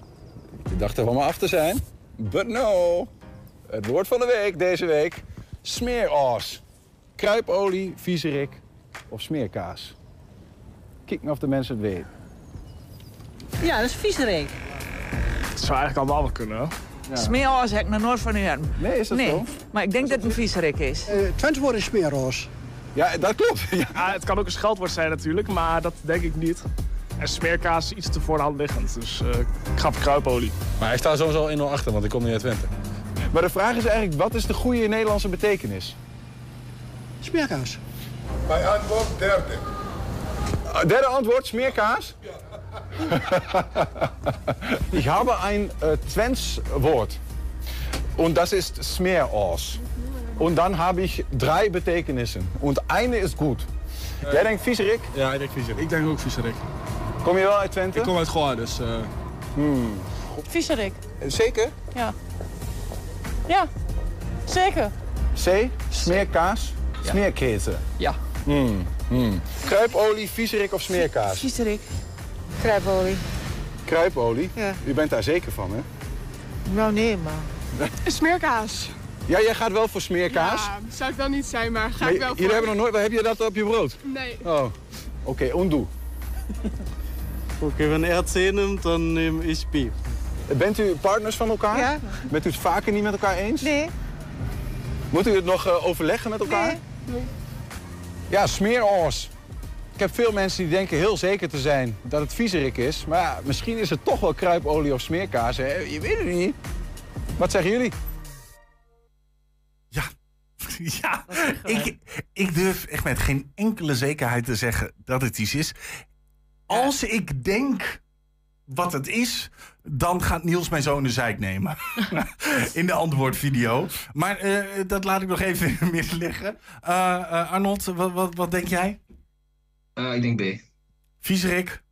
Ik dacht er van me af te zijn. But no. Het woord van de week deze week. Smeeroos. Kruipolie, viezerik of smeerkaas. Kijk maar of de mensen het weten. Ja, dat is viezerik. Het zou eigenlijk allemaal wel kunnen. Ja. Smeeroos heb ik nog nooit van u hebben. Nee, is dat nee. zo? Maar ik denk dat het een viezerik is. Twente wordt een smeerroos. Ja, dat klopt. Ja. het kan ook een scheldwoord zijn natuurlijk, maar dat denk ik niet. En smeerkaas is iets te voor de hand liggend, dus eh, ik ga voor kruipolie. Maar ik sta sowieso 1-0 achter, want ik kom niet uit Twente. Maar de vraag is eigenlijk, wat is de goede Nederlandse betekenis? Smeerkaas. Bij antwoord derde. Derde antwoord, smeerkaas? ich habe ein äh, Twents Wort. Und das ist Smeeroos. Und dann habe ich drei Betekenissen. Und eine ist gut. Jij denkt viezerik? Ja, ik denk viezerik. Ik denk ook viezerik. Kom je wel uit Twente? Ik kom uit Goa, dus... Hmm. Viezerik. Zeker? Ja. Ja, zeker. C, smeerkaas, smeerketen. Ja. Hmm. Hmm. Kruipolie, viezerik of smeerkaas? Viezerik. Kruipolie. Kruipolie? Ja. U bent daar zeker van, hè? Nou, nee, maar... Smeerkaas. Ja, jij gaat wel voor smeerkaas? Ja, zou ik dan niet zijn, maar ga Maar ik wel jullie voor. hebben nog nooit... Heb je dat op je brood? Nee. Oh, oké, undo. Okay, wenn er C nimmt, dann nehme ich B. Bent u partners van elkaar? Ja. Bent u het vaker niet met elkaar eens? Nee. Moet u het nog eh, overleggen met elkaar? Nee. Ja, smeeroos. Ik heb veel mensen die denken heel zeker te zijn dat het viezerik is. Maar ja, misschien is het toch wel kruipolie of smeerkaas. Hè? Je weet het niet. Wat zeggen jullie? Ja, ik, ik durf echt met geen enkele zekerheid te zeggen dat het iets is. Als ik denk wat het is, dan gaat Niels mij zo in de zeik nemen. in de antwoordvideo. Maar eh, dat laat ik nog even in het midden liggen. Eh, eh, Arnold, wat, wat, wat denk jij? Eh, ik denk B. Viezerik?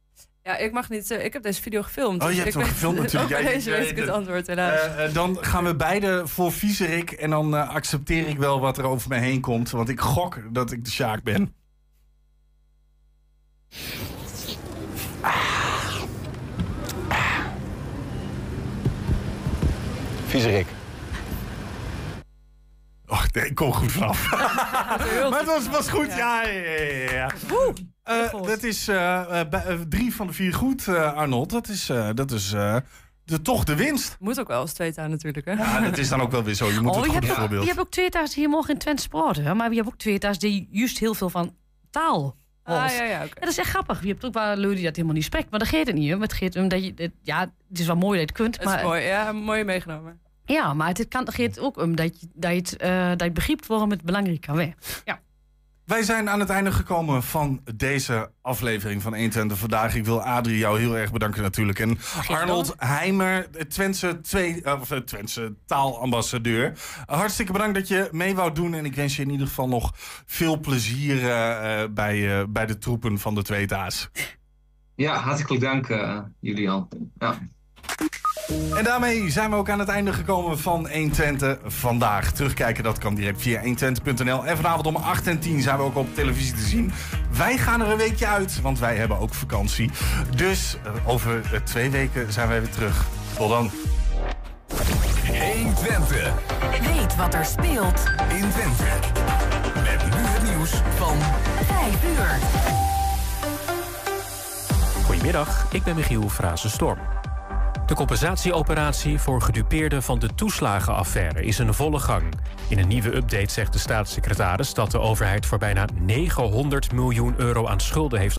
Ja, ik mag niet. ik heb deze video gefilmd. Oh, je dus hebt hem gefilmd natuurlijk. Ook bij Ja, deze weet ik het antwoord helaas. Dan gaan we beide voor viezerik. En dan eh, accepteer ik wel wat er over mij heen komt. Want ik gok dat ik de Sjaak ben. Viezerik. Oh, nee, ik kom goed vanaf. maar het was, was goed. Ja, ja, ja. ja. Eh, dat is eh, eh, drie van de vier goed, eh, Arnold. Dat is, eh, dat is eh, de, toch de winst. Moet ook wel als tweede aan natuurlijk. Hè? Ja, dat is dan ook wel weer zo. Je moet oh, het je hebt, ook- voorbeeld. je hebt ook tweetaars die hier mogen in Twente sporten. Hè? Maar je hebt ook tweetaars die juist heel veel van taal. Ah, ja, ja, oké. dat is echt grappig. Je hebt ook wel lui die dat helemaal niet spreekt. Maar dat geeft het niet. Hè? Maar het geeft om dat je, het- ja, het is wel mooi dat je het kunt. Het maar, is mooi, ja, mooi meegenomen. Ja, maar het kan, het ook om dat je, dat je het, eh, dat je begrijpt waarom het belangrijk kan zijn. Ja. Wij zijn aan het einde gekomen van deze aflevering van 120 vandaag. Ik wil Adrie jou heel erg bedanken natuurlijk. En Arnold Heimer, Twentse, twee, eh, of, eh, Twentse taalambassadeur. Hartstikke bedankt dat je mee wou doen. En ik wens je in ieder geval nog veel plezier eh, bij, eh, bij de troepen van de Tweeta's. Ja, hartelijk dank uh, Julian. Ja. En daarmee zijn we ook aan het einde gekomen van 120 vandaag. Terugkijken dat kan direct via 120.nl. En vanavond om 8 en 10 zijn we ook op televisie te zien. Wij gaan er een weekje uit, want wij hebben ook vakantie. Dus eh, over eh, twee weken zijn wij weer terug. Tot dan. 120. Weet wat er speelt in Twente. Met nu het nieuws van 5 uur. Goedemiddag, ik ben Michiel Frazenstorm. De compensatieoperatie voor gedupeerden van de toeslagenaffaire is in volle gang. In een nieuwe update zegt de staatssecretaris dat de overheid voor bijna 900 miljoen euro aan schulden heeft